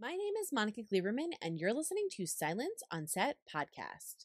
My name is Monica Gleberman, and you're listening to Silence on Set podcast.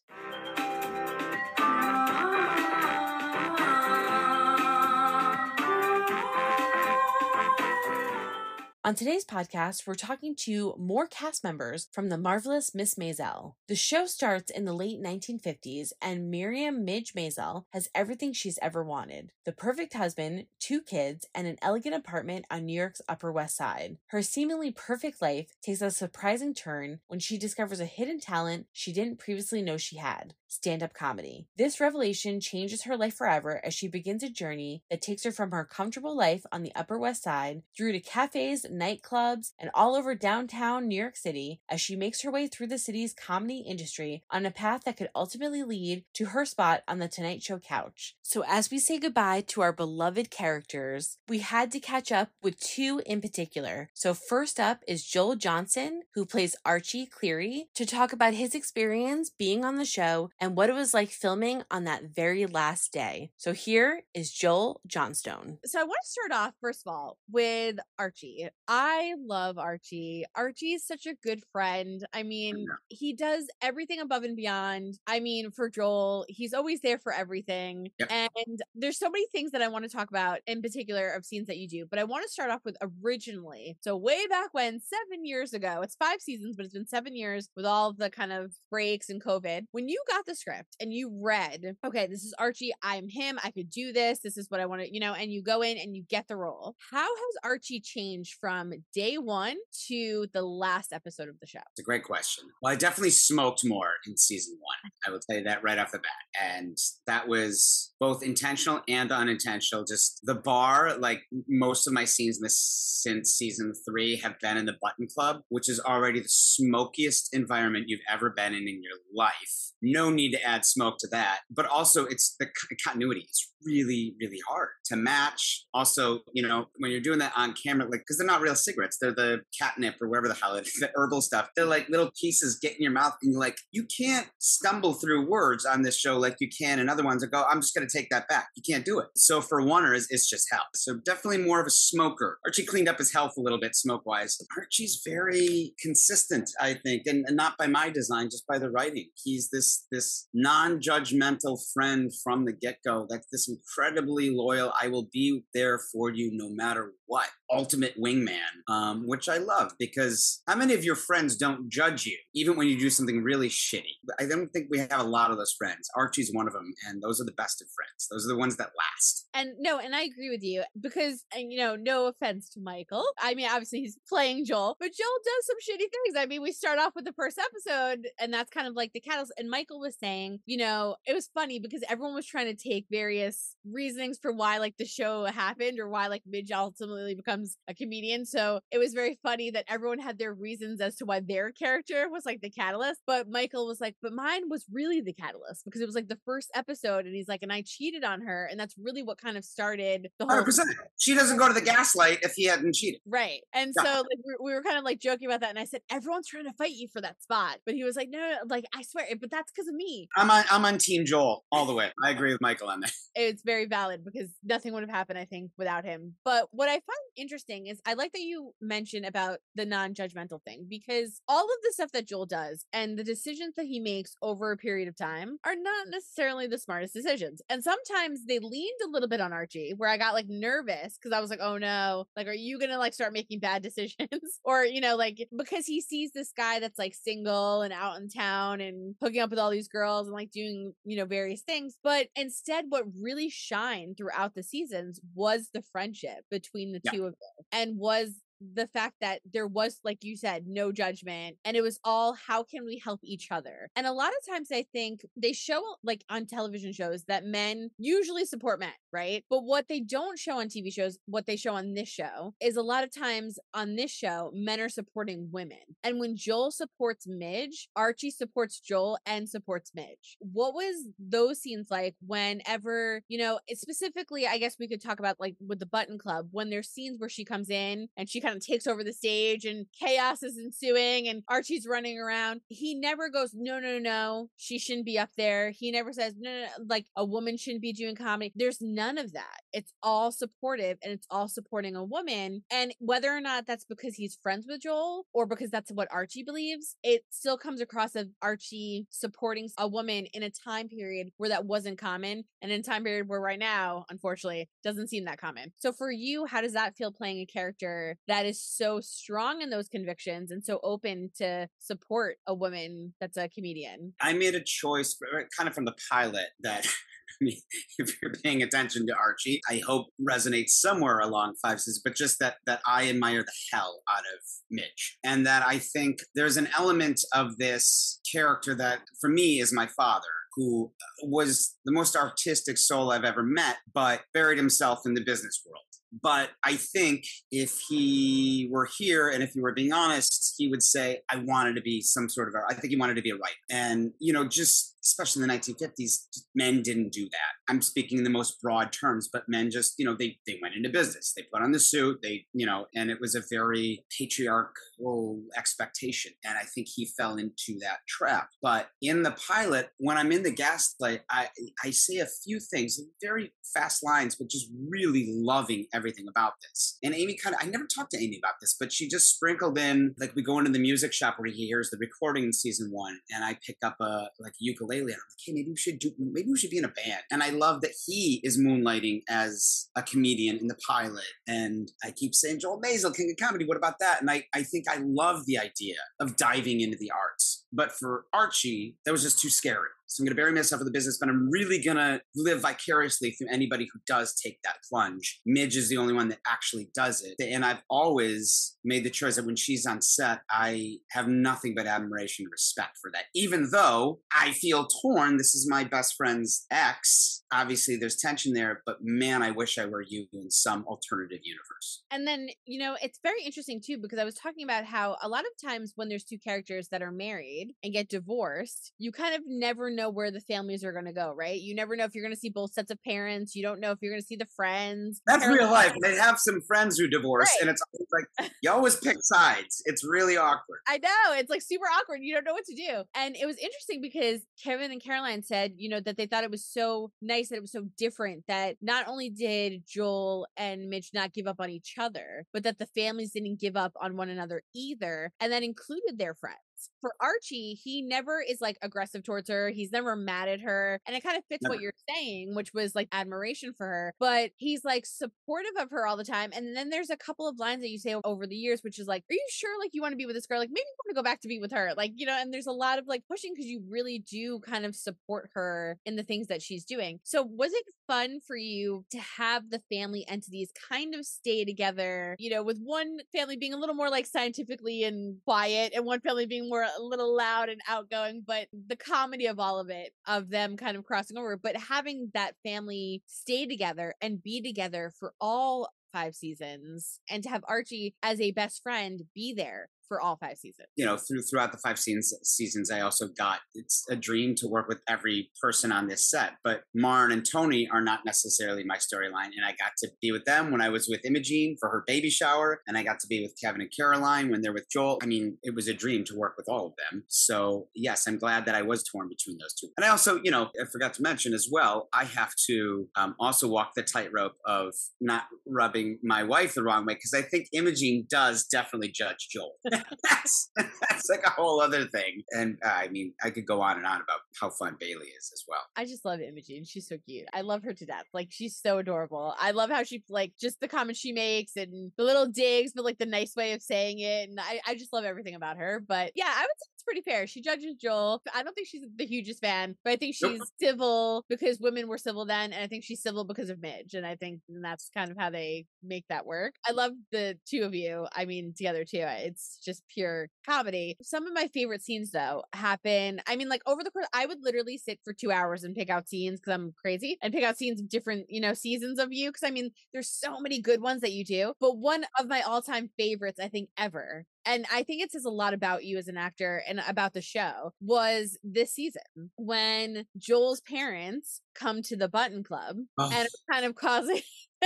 On today's podcast, we're talking to more cast members from the marvelous Miss Maisel. The show starts in the late 1950s, and Miriam Midge Maisel has everything she's ever wanted the perfect husband, two kids, and an elegant apartment on New York's Upper West Side. Her seemingly perfect life takes a surprising turn when she discovers a hidden talent she didn't previously know she had stand up comedy. This revelation changes her life forever as she begins a journey that takes her from her comfortable life on the Upper West Side through to cafes, nightclubs, and all over downtown New York City as she makes her way through the city's comedy industry on a path that could ultimately lead to her spot on the Tonight Show couch. So, as we say goodbye to our beloved characters, we had to catch up with two in particular. So, first up is Joel Johnstone, who plays Archie Cleary, to talk about his experience being on the show and what it was like filming on that very last day. So, here is Joel Johnstone. So I want to start off first of all with Archie. I love Archie. Archie is such a good friend. I mean, he does everything above and beyond. I mean, for Joel, he's always there for everything. Yep. And there's so many things that I want to talk about in particular of scenes that you do, but I want to start off with originally. So way back when, seven years ago, it's five seasons, but it's been seven years with all the kind of breaks and COVID. When you got the script and you read, okay, this is Archie, I'm him, I could do this, this is what I want to, you know, and you go in and you get the role. How has Archie changed from day one to the last episode of the show? It's a great question. Well, I definitely smoked more in season one. I will tell you that right off the bat. And that was both intentional and unintentional. Just the bar, like most of my scenes this since season three have been in the Button Club, which is already the smokiest environment you've ever been in in your life. No need to add smoke to that. But also, it's the continuity. It's really, really hard to match. Also, you know, when you're doing that on camera, like, because they're not real cigarettes, they're the catnip or whatever the hell it is, the herbal stuff. They're like little pieces get in your mouth, and you're like, you can't stumble through words on this show like you can in other ones and go, I'm just going to take that back. You can't do it. So for oneers, it's just hell. So definitely more of a smoker. Archie cleaned up his health a little bit smoke wise. Archie's very consistent, I think, and, and not by my design, just by the writing. He's this this non-judgmental friend from the get-go. That's this incredibly loyal. I will be there for you no matter what. Ultimate wingman, um, which I love because how many of your friends don't judge you even when you do something really shitty? I don't think we have a lot of those friends. Archie's one of them, and those are the best of friends. Those are the ones that last. And no, and I agree with you because, and you know, no offense to Michael. I mean, obviously he's playing Joel, but Joel does some shitty things. I mean, we start off with the first episode, and that's kind of like the catalyst. And Michael was saying, you know, it was funny because everyone was trying to take various reasonings for why like the show happened or why like Midge ultimately becomes a comedian. So it was very funny that everyone had their reasons as to why their character was like the catalyst. But Michael was like, but mine was really the catalyst because it was like the first episode, and he's like, and I cheated on her, and that's really what kind of started the whole 100%. She doesn't go to the gaslight if he hadn't cheated. Right. And Yeah. so like we, we were kind of like joking about that. And I said, everyone's trying to fight you for that spot. But he was like, no, no, no, like I swear, but that's because of me. I'm on I'm on Team Joel all the way. I agree with Michael on that. It's very valid because nothing would have happened, I think, without him. But what I find interesting is I like that you mentioned about the non-judgmental thing because all of the stuff that Joel does and the decisions that he makes over a period of time are not necessarily the smartest decisions. And sometimes they leaned a little bit on Archie, where I got like nervous because I was like, oh no, like, are you gonna like start making bad decisions? or, you know, like because he sees this guy that's like single and out in town and hooking up with all these girls and like doing, you know, various things. But instead, what really shined throughout the seasons was the friendship between the Yeah. two of them and was the fact that there was like you said no judgment and it was all how can we help each other? And a lot of times i think they show like on television shows that men usually support men right? But what they don't show on tv shows what they show on this show is a lot of times on this show men are supporting women. And when joel supports midge archie supports joel and supports midge. What was those scenes like whenever you know specifically i guess we could talk about like with the button club when there's scenes where she comes in and she kind of takes over the stage and chaos is ensuing and Archie's running around. He never goes, no, no, no, she shouldn't be up there. He never says, no, no, no, like a woman shouldn't be doing comedy. There's none of that. It's all supportive and it's all supporting a woman. And whether or not that's because he's friends with Joel or because that's what Archie believes, it still comes across of Archie supporting a woman in a time period where that wasn't common and in a time period where right now, unfortunately, doesn't seem that common. So for you, how does that feel playing a character that is so strong in those convictions and so open to support a woman that's a comedian? I made a choice kind of from the pilot that if you're paying attention to Archie, I hope resonates somewhere along five seasons, but just that that I admire the hell out of Midge. And that I think there's an element of this character that for me is my father who was the most artistic soul I've ever met, but buried himself in the business world. But I think if he were here and if he were being honest, he would say, I wanted to be some sort of, a, I think he wanted to be a writer. And, you know, just especially in the 1950s, men didn't do that. I'm speaking in the most broad terms, but men just, you know, they they went into business. They put on the suit, they, you know, and it was a very patriarchal expectation. And I think he fell into that trap. But in the pilot, when I'm in the gaslight, I I say a few things, very fast lines, but just really loving everything about this. And Amy kind of, I never talked to Amy about this, but she just sprinkled in, like we go into the music shop where he hears the recording in season one, and I pick up a like ukulele. And I'm like, hey, maybe we should do, maybe we should be in a band. And I love that he is moonlighting as a comedian in the pilot. And I keep saying, Joel Maisel, King of Comedy, what about that? And I, I think I love the idea of diving into the arts. But for Archie, that was just too scary. So I'm going to bury myself in the business, but I'm really going to live vicariously through anybody who does take that plunge. Midge is the only one that actually does it. And I've always made the choice that when she's on set, I have nothing but admiration and respect for that. Even though I feel torn, this is my best friend's ex. Obviously, there's tension there, but man, I wish I were you in some alternative universe. And then, you know, it's very interesting too, because I was talking about how a lot of times when there's two characters that are married and get divorced, you kind of never know where the families are going to go, right? You never know if you're going to see both sets of parents. You don't know if you're going to see the friends. That's real life. They have some friends who divorce, right. and it's like you always pick sides. It's really awkward. I know. It's like super awkward. You don't know what to do. And it was interesting because Kevin and Caroline said, you know, that they thought it was so nice that it was so different that not only did Joel and Midge not give up on each other, but that the families didn't give up on one another either, and that included their friends for Archie, he never is like aggressive towards her. He's never mad at her. And it kind of fits never. what you're saying, which was like admiration for her. But he's like supportive of her all the time. And then there's a couple of lines that you say over the years, which is like, Are you sure like you want to be with this girl? Like maybe you want to go back to be with her. Like, you know, and there's a lot of like pushing because you really do kind of support her in the things that she's doing. So was it fun for you to have the family entities kind of stay together, you know, with one family being a little more like scientifically and quiet and one family being more a little loud and outgoing, but the comedy of all of it, of them kind of crossing over, but having that family stay together and be together for all five seasons and to have Archie as a best friend be there for all five seasons. You know, through throughout the five seasons, seasons, I also got it's a dream to work with every person on this set. But Marin and Tony are not necessarily my storyline, and I got to be with them when I was with Imogene for her baby shower, and I got to be with Kevin and Caroline when they're with Joel. I mean, it was a dream to work with all of them. So yes, I'm glad that I was torn between those two. And I also, you know, I forgot to mention as well, I have to um, also walk the tightrope of not rubbing my wife the wrong way because I think Imogene does definitely judge Joel. that's, that's like a whole other thing. And uh, I mean, I could go on and on about how fun Bailey is as well. I just love Imogene. She's so cute. I love her to death. Like she's so adorable. I love how she like just the comments she makes and the little digs, but like the nice way of saying it. And I, I just love everything about her. But yeah, I would say pretty fair. She judges Joel. I don't think she's the hugest fan, but I think she's nope. civil because women were civil then, and I think she's civil because of Midge. And I think that's kind of how they make that work. I love the two of you. I mean, together too. It's just pure comedy. Some of my favorite scenes though happen. I mean, like over the course, I would literally sit for two hours and pick out scenes because I'm crazy and pick out scenes of different, you know, seasons of you. Cause I mean, there's so many good ones that you do. But one of my all time favorites, I think, ever and I think it says a lot about you as an actor and about the show, was this season when Joel's parents come to the Button Club Oh. and kind of causing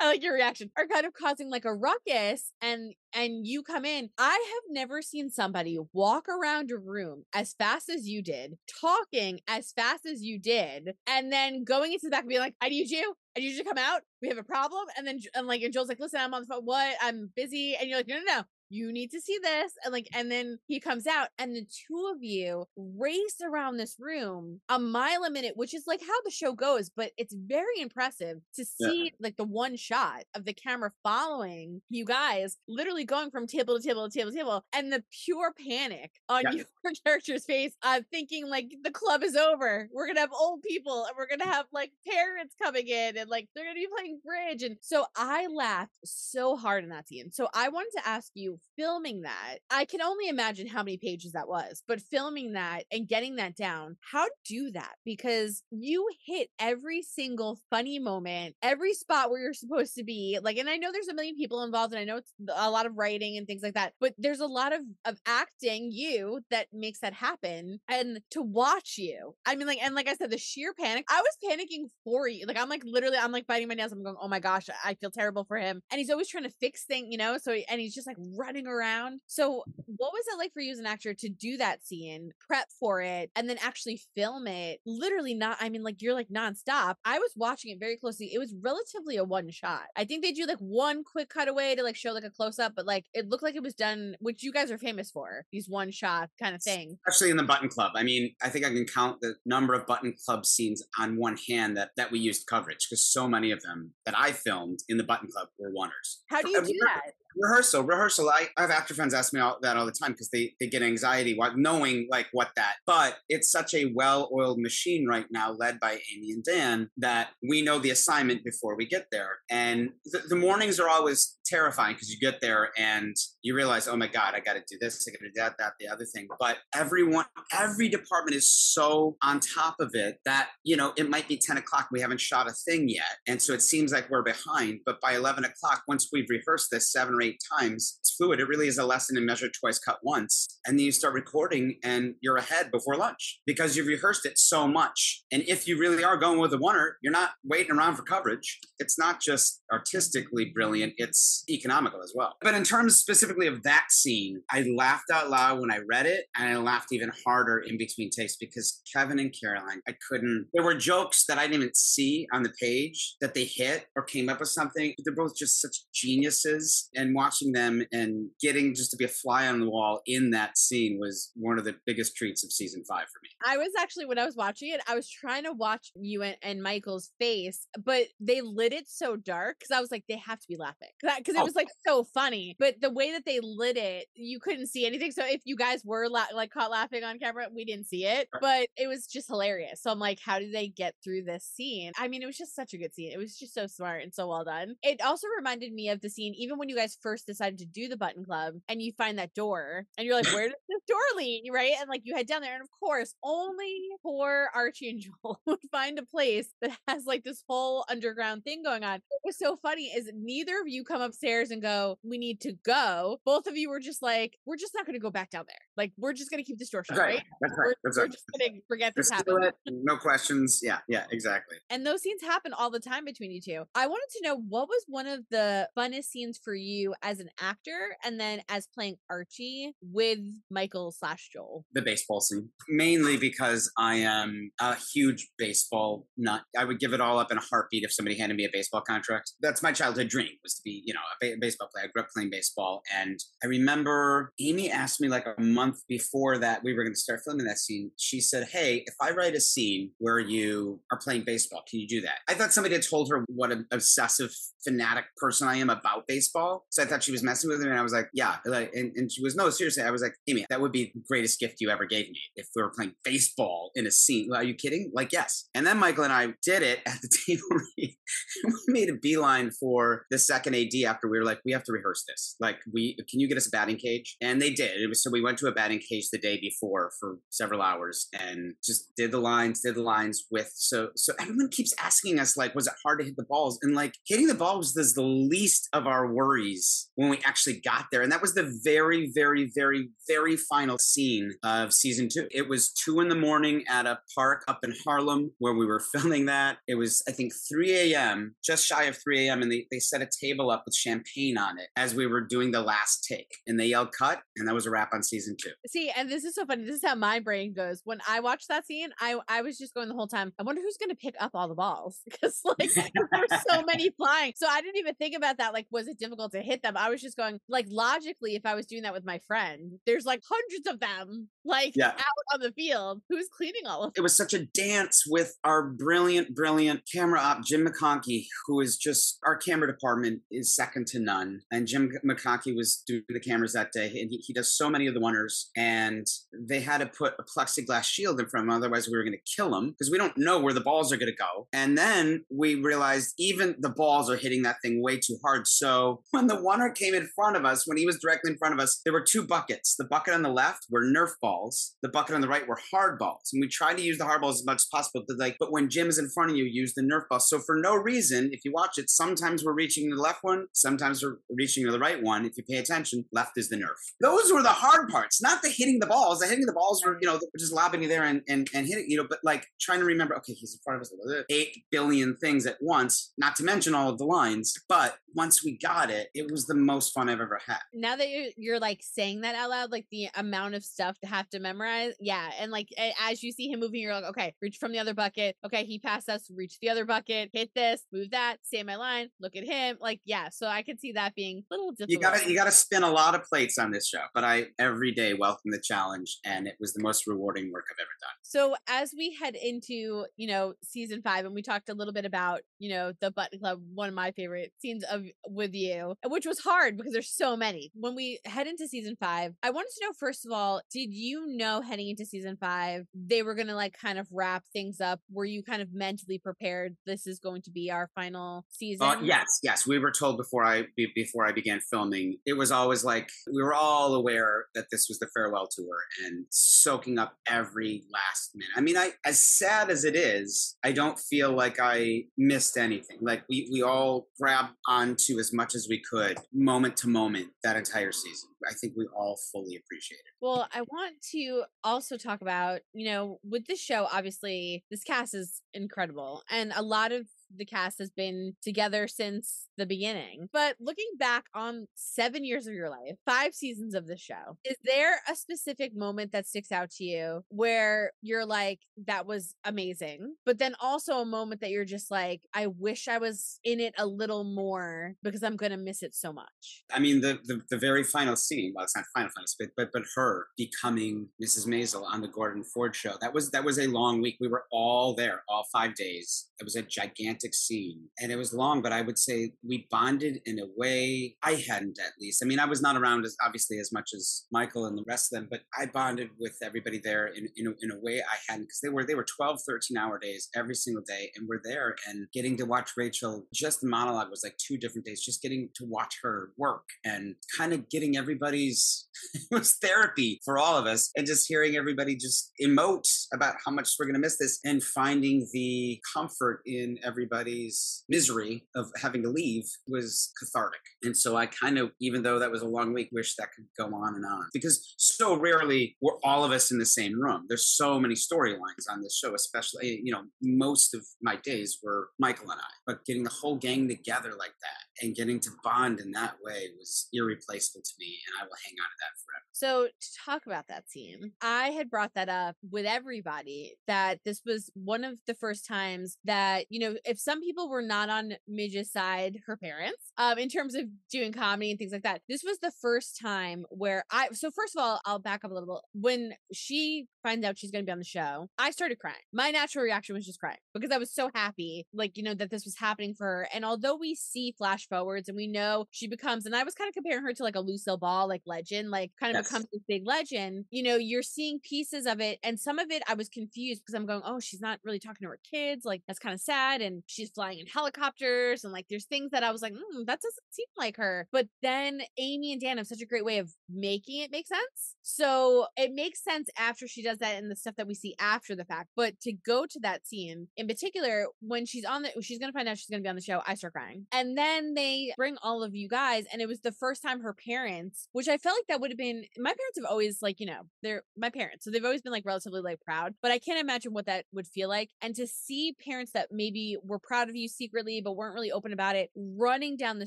I like your reaction. Are kind of causing like a ruckus and and you come in. I have never seen somebody walk around a room as fast as you did, talking as fast as you did, and then going into the back and being like, I need you. I need you to come out. We have a problem. And then and like and Joel's like, listen, I'm on the phone. What? I'm busy. And you're like, no, no, no you need to see this and like and then he comes out and the two of you race around this room a mile a minute which is like how the show goes but it's very impressive to Yeah. see like the one shot of the camera following you guys literally going from table to table to table to table and the pure panic on Yeah. your character's face uh thinking like the club is over we're gonna have old people and we're gonna have like parents coming in and like they're gonna be playing bridge and so i laughed so hard in that scene so i wanted to ask you filming that i can only imagine how many pages that was but filming that and getting that down how do that? Because you hit every single funny moment every spot where you're supposed to be like and i know there's a million people involved and i know it's a lot of writing and things like that but there's a lot of of acting you that makes that happen and to watch you i mean like and like i said the sheer panic i was panicking for you like i'm like literally i'm like biting my nails i'm going oh my gosh i feel terrible for him and he's always trying to fix things you know so and he's just like running around. So what was it like for you as an actor to do that scene prep for it and then actually film it? Literally not i mean like you're like nonstop. I was watching it very closely. It was relatively a one shot. I think they do like one quick cutaway to like show like a close up but like it looked like it was done which you guys are famous for these one shot kind of thing especially in the button club. I mean i think i can count the number of button club scenes on one hand that that we used coverage because so many of them that i filmed in the button club were oneers. How do you do that rehearsal rehearsal. I, I have actor friends ask me all that all the time because they, they get anxiety while knowing like what that but it's such a well-oiled machine right now led by amy and dan that we know the assignment before we get there. And the, the mornings are always terrifying because you get there and you realize oh my god i gotta do this i gotta do that that the other thing. But everyone every department is so on top of it that you know it might be 10 o'clock we haven't shot a thing yet. And so it seems like we're behind but by 11 o'clock once we've rehearsed this seven or eight times it's fluid it really is a lesson in measure twice cut once and then you start recording and you're ahead before lunch because you've rehearsed it so much. And if you really are going with a oneer you're not waiting around for coverage. It's not just artistically brilliant it's economical as well. But in terms specifically of that scene i laughed out loud when i read it and i laughed even harder in between takes because kevin and caroline i couldn't there were jokes that i didn't even see on the page that they hit or came up with something they're both just such geniuses and watching them and getting just to be a fly on the wall in that scene was one of the biggest treats of season five for me I was actually when I was watching it, I was trying to watch you and, and Michael's face, but they lit it so dark because I was like, they have to be laughing because it Oh. was like so funny. But the way that they lit it, you couldn't see anything. So if you guys were la- like caught laughing on camera, we didn't see it, but it was just hilarious. So I'm like, how did they get through this scene? I mean, it was just such a good scene. It was just so smart and so well done. It also reminded me of the scene even when you guys first decided to do the Button Club and you find that door and you're like, where does this door lead? Right? And like you head down there, and of course, only poor Archie and Joel would find a place that has like this whole underground thing going on. What was so funny is neither of you come upstairs and go, We need to go. Both of you were just like, We're just not gonna go back down there. Like, we're just gonna keep this door shut, right. right? That's We're, right. That's we're right. just gonna forget this happened. No questions. Yeah, yeah, exactly. And those scenes happen all the time between you two. I wanted to know what was one of the funnest scenes for you as an actor and then as playing Archie with Michael slash Joel. The baseball scene, mainly because I am a huge baseball nut. I would give it all up in a heartbeat if somebody handed me a baseball contract. That's my childhood dream was to be, you know, a ba- baseball player. I grew up playing baseball, and I remember Amy asked me like a month before that we were going to start filming that scene. She said, "Hey, if I write a scene where you are playing baseball, can you do that?" I thought somebody had told her what an obsessive fanatic person I am about baseball. So I thought she was messing with me, and I was like, "Yeah." And, and she was, "No, seriously." I was like, "Amy, that would be the greatest gift you ever gave me if we were playing baseball in a scene." Are you kidding? Like, yes. And then Michael and I did it at the table read. we made a beeline for the second AD after we were like, "We have to rehearse this. Like, we can you get us a batting cage?" And they did. It was so we went to a batting cage the day before for several hours and just did the lines, did the lines with so so everyone keeps asking us like, was it hard to hit the balls? And like hitting the balls was the least of our worries days when we actually got there. And that was the very, very, very, very final scene of season two. It was two in the morning at a park up in Harlem where we were filming that. It was, I think, 3 a.m., just shy of 3 a.m., and they, they set a table up with champagne on it as we were doing the last take. And they yelled cut, and that was a wrap on season two. See, and this is so funny. This is how my brain goes. When I watched that scene, I I was just going the whole time. I wonder who's going to pick up all the balls because like there were so many flying. So I didn't even think about that. Like, was it difficult to hit them? I was just going like logically. If I was doing that with my friend, there's like hundreds of them like Yeah. out on the field. Who's cleaning all of it was such a dance with our brilliant, brilliant camera op, Jim McConkey, who is just our camera department is second to none. And Jim McConkey was doing the cameras that day, and he, he does so many of the oneers. And they had to put a plexiglass shield in front of him, otherwise we were going to kill him because we don't know where the balls are going to go. And then we realized even the balls are hitting that thing way too hard. So when the wonder came in front of us, when he was directly in front of us, there were two buckets. The bucket on the left were Nerf balls. The bucket on the right were hard balls. And we tried to use the hard balls as much as possible. But like, but when Jim is in front of you, use the Nerf balls. So for no reason, if you watch it, sometimes we're reaching the left one, sometimes we're reaching the right one. If you pay attention, left is the Nerf. Those were the hard parts, not the hitting the balls. The hitting the balls were, you know, just lobbing you there and, and, and hitting, you know, but like trying to remember, okay, he's in front of us, eight billion things at once, not to mention all of the lines. But once we got it, it was the most fun I've ever had. now that you're, you're like saying that out loud, like the amount of stuff to have to memorize, yeah. And like as you see him moving, you're like, okay, reach from the other bucket. Okay, he passed us, reach the other bucket, hit this, move that, stay in my line, look at him. Like, yeah. So I could see that being a little difficult. You gotta you gotta spin a lot of plates on this show. But I every day welcome the challenge and it was the most rewarding work I've ever done. So as we head into, you know, season five, and we talked a little bit about, you know, the button club, one of my favorite scenes of with you, which was hard because there's so many. When we head into season five, I wanted to know first of all, did you know heading into season five they were gonna like kind of wrap things up? Were you kind of mentally prepared? This is going to be our final season. Uh, yes, yes. We were told before I be, before I began filming. It was always like we were all aware that this was the farewell tour and soaking up every last minute. I mean, I as sad as it is, I don't feel like I missed anything. Like we we all grabbed onto as much as we could, moment to moment, that entire season. I think we all fully appreciate it. Well, I want to also talk about, you know, with this show, obviously, this cast is incredible. And a lot of the cast has been together since the beginning. But looking back on seven years of your life, five seasons of the show, is there a specific moment that sticks out to you where you're like, that was amazing? But then also a moment that you're just like, I wish I was in it a little more because I'm going to miss it so much. I mean, the, the the very final scene. Well, it's not final, final, but but but her becoming Mrs. Maisel on the Gordon Ford show. That was that was a long week. We were all there, all five days. It was a gigantic scene, and it was long. But I would say we bonded in a way I hadn't, at least. I mean, I was not around as obviously as much as Michael and the rest of them, but I bonded with everybody there in in a, in a way I hadn't because they were they were 12, 13 hour days every single day, and we're there and getting to watch Rachel. Just the monologue was like two different days. Just getting to watch her work and kind of getting everybody's it was therapy for all of us and just hearing everybody just emote about how much we're going to miss this and finding the comfort in everybody's misery of having to leave was cathartic. And so i kind of even though that was a long week wish that could go on and on. Because so rarely were all of us in the same room. There's so many storylines on this show especially you know most of my days were michael and i. But getting the whole gang together like that and getting to bond in that way was irreplaceable to me and i will hang on to that forever So to talk about that scene, I had brought that up with everybody that this was one of the first times that, you know, if some people were not on Midge's side, her parents, um, in terms of doing comedy and things like that, this was the first time where I so first of all, I'll back up a little bit. When she finds out she's gonna be on the show, I started crying. My natural reaction was just crying because I was so happy, like, you know, that this was happening for her. And although we see flash forwards and we know she becomes, and I was kind of comparing her to like a Lucille Ball, like legend, like kind of Yes. becomes this big legend, you know, you're seeing pieces of it. And some of it I was confused because I'm going, oh, she's not really talking to her kids. Like, that's kind of sad. And she's flying in helicopters. And like, there's things that I was like, mm, that doesn't seem like her. But then Amy and Dan have such a great way of making it make sense. So it makes sense after she does that and the stuff that we see after the fact. But to go to that scene in particular, when she's on the, she's to find out she's to be on the show, I start crying. And then they bring all of you guys, and it was the first time her parents, which I felt like that would have been my parents have always like, you know, they're my parents. So they've always been like relatively like proud, but I can't imagine what that would feel like. And to see parents that maybe were proud of you secretly, but weren't really open about it, running down the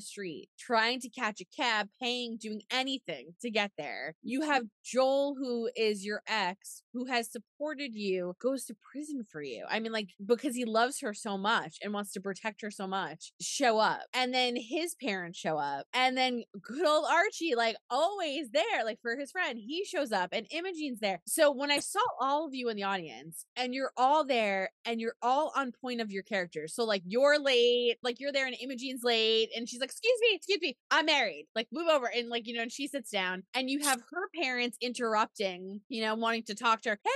street, trying to catch a cab, paying, doing anything to get there. You have Joel, who is your ex, who has supported you, goes to prison for you. I mean, like, because he loves her so much and wants to protect her so much, show up. And then his parents show up. And then good old Archie, like, always there, like for his friend, he shows up and Imogene's there. So when I saw all of you in the audience and you're all there and you're all on point of your characters. So, like, you're late, like, you're there and Imogene's late. And she's like, Excuse me, excuse me, I'm married. Like, move over. And, like, you know, and she sits down and you have her parents interrupting, you know, wanting to talk to Hey,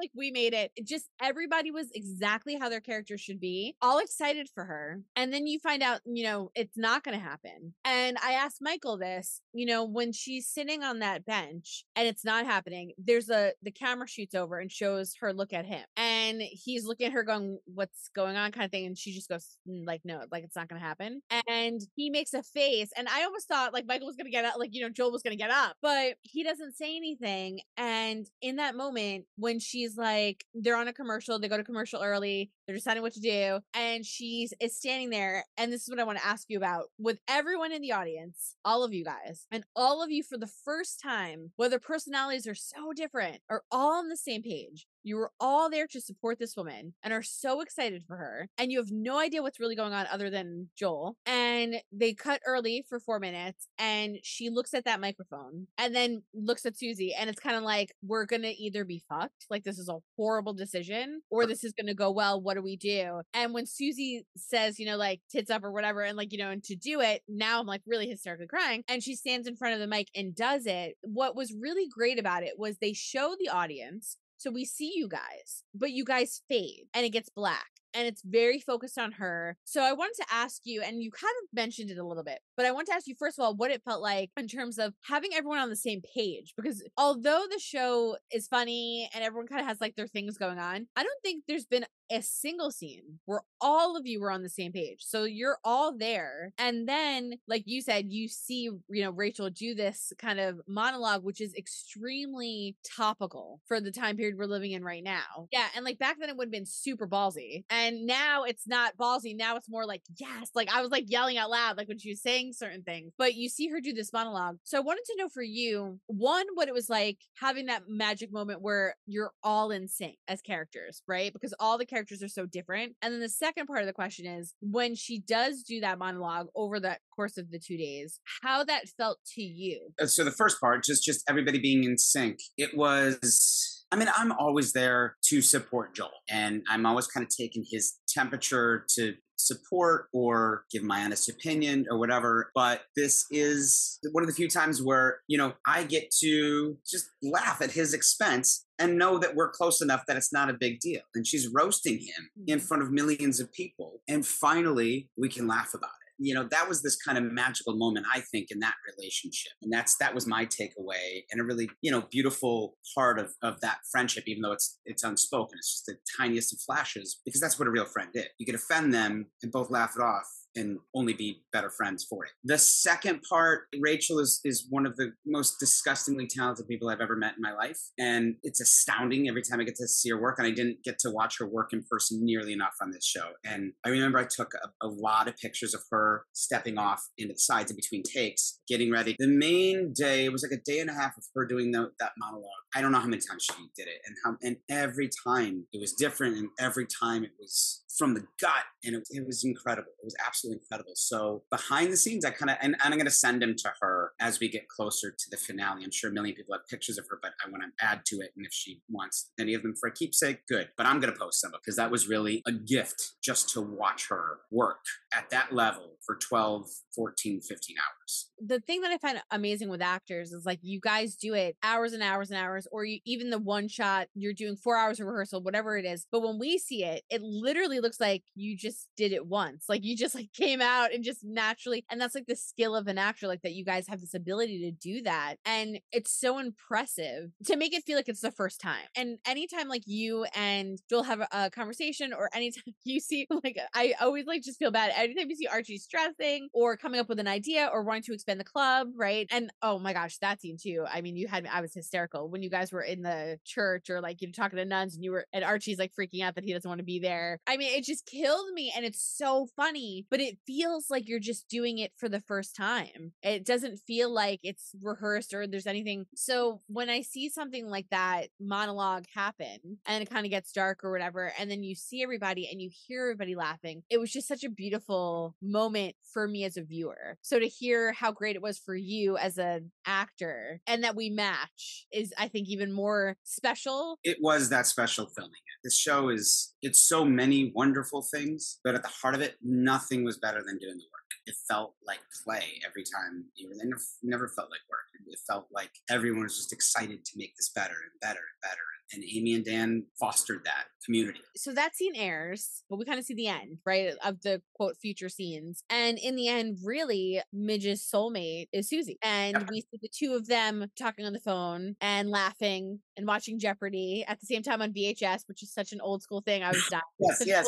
like we made it. it. Just everybody was exactly how their character should be, all excited for her. And then you find out, you know, it's not going to happen. And I asked Michael this, you know, when she's sitting on that bench and it's not happening, there's a, the camera shoots over and shows her look at him. And he's looking at her going, what's going on kind of thing. And she just goes, mm, like, no, like it's not going to happen. And he makes a face. And I almost thought like Michael was going to get up, like, you know, Joel was going to get up, but he doesn't say anything. And in that moment, when she's like, they're on a commercial, they go to commercial early, they're deciding what to do, and she's is standing there. And this is what I want to ask you about with everyone in the audience, all of you guys, and all of you for the first time, whether personalities are so different, are all on the same page. You were all there to support this woman and are so excited for her. And you have no idea what's really going on other than Joel. And they cut early for four minutes and she looks at that microphone and then looks at Susie. And it's kind of like, we're going to either be fucked, like this is a horrible decision, or this is going to go well. What do we do? And when Susie says, you know, like tits up or whatever, and like, you know, and to do it, now I'm like really hysterically crying. And she stands in front of the mic and does it. What was really great about it was they show the audience so we see you guys, but you guys fade and it gets black and it's very focused on her. So I wanted to ask you, and you kind of mentioned it a little bit, but I want to ask you first of all what it felt like in terms of having everyone on the same page. Because although the show is funny and everyone kind of has like their things going on, I don't think there's been a single scene where all of you were on the same page. So you're all there. And then, like you said, you see, you know, Rachel do this kind of monologue, which is extremely topical for the time period we're living in right now. Yeah. And like back then it would have been super ballsy. And now it's not ballsy. Now it's more like, yes. Like I was like yelling out loud, like when she was saying certain things. But you see her do this monologue. So I wanted to know for you, one, what it was like having that magic moment where you're all in sync as characters, right? Because all the characters are so different. And then the second part of the question is when she does do that monologue over the course of the two days, how that felt to you. So the first part, just just everybody being in sync. It was I mean, I'm always there to support Joel, and I'm always kind of taking his temperature to support or give my honest opinion or whatever. But this is one of the few times where, you know, I get to just laugh at his expense and know that we're close enough that it's not a big deal. And she's roasting him in mm-hmm. front of millions of people. And finally, we can laugh about it you know that was this kind of magical moment i think in that relationship and that's that was my takeaway and a really you know beautiful part of of that friendship even though it's it's unspoken it's just the tiniest of flashes because that's what a real friend did you can offend them and both laugh it off and only be better friends for it. The second part, Rachel is is one of the most disgustingly talented people I've ever met in my life, and it's astounding every time I get to see her work. And I didn't get to watch her work in person nearly enough on this show. And I remember I took a, a lot of pictures of her stepping off into the sides in between takes, getting ready. The main day was like a day and a half of her doing the, that monologue. I don't know how many times she did it, and how and every time it was different, and every time it was from the gut and it, it, was incredible. It was absolutely incredible. So behind the scenes i kind of and, and, i'm going to send him to her as we get closer to the finale. I'm sure a million people have pictures of her but i want to add to it and if she wants any of them for a keepsake good. But i'm going to post some because that was really a gift just to watch her work at that level for 12 14 15 hours. The thing that i find amazing with actors is like you guys do it hours and hours and hours or you, even the one shot you're doing four hours of rehearsal whatever it is but when we see it it literally looks like you just did it once like you just like came out and just naturally and that's like the skill of an actor like that you guys have this ability to do that and it's so impressive to make it feel like it's the first time and anytime like you and Joel have a, a conversation or anytime you see like I always like just feel bad anytime you see Archie stressing or coming up with an idea or wanting to expand the club right? And oh my gosh that scene too. I mean you had I was hysterical when you guys were in the church or like you know talking to nuns and you were and Archie's like freaking out that he doesn't want to be there. I mean it just killed me and it's so funny but it feels like you're just doing it for the first time. It doesn't feel like it's rehearsed or there's anything. So when I see something like that monologue happen and it kind of gets dark or whatever and then you see everybody and you hear everybody laughing it was just such a beautiful moment for me as a viewer so to hear how great it was for you as an actor and that we match is i think even more special it was that special filming. This show is it's so many wonderful things, but at the heart of it, nothing was better than doing the work. It felt like play every time. You it never, never felt like work. It felt like everyone was just excited to make this better and better and better. And Amy and Dan fostered that community. so that scene airs, but we kind of see the end, right, of the quote future scenes. And in the end, really, Midge's soulmate is Susie. And Yep. we see the two of them talking on the phone and laughing and watching Jeopardy at the same time on VHS, which is such an old school thing. I was dying. Yes, yes,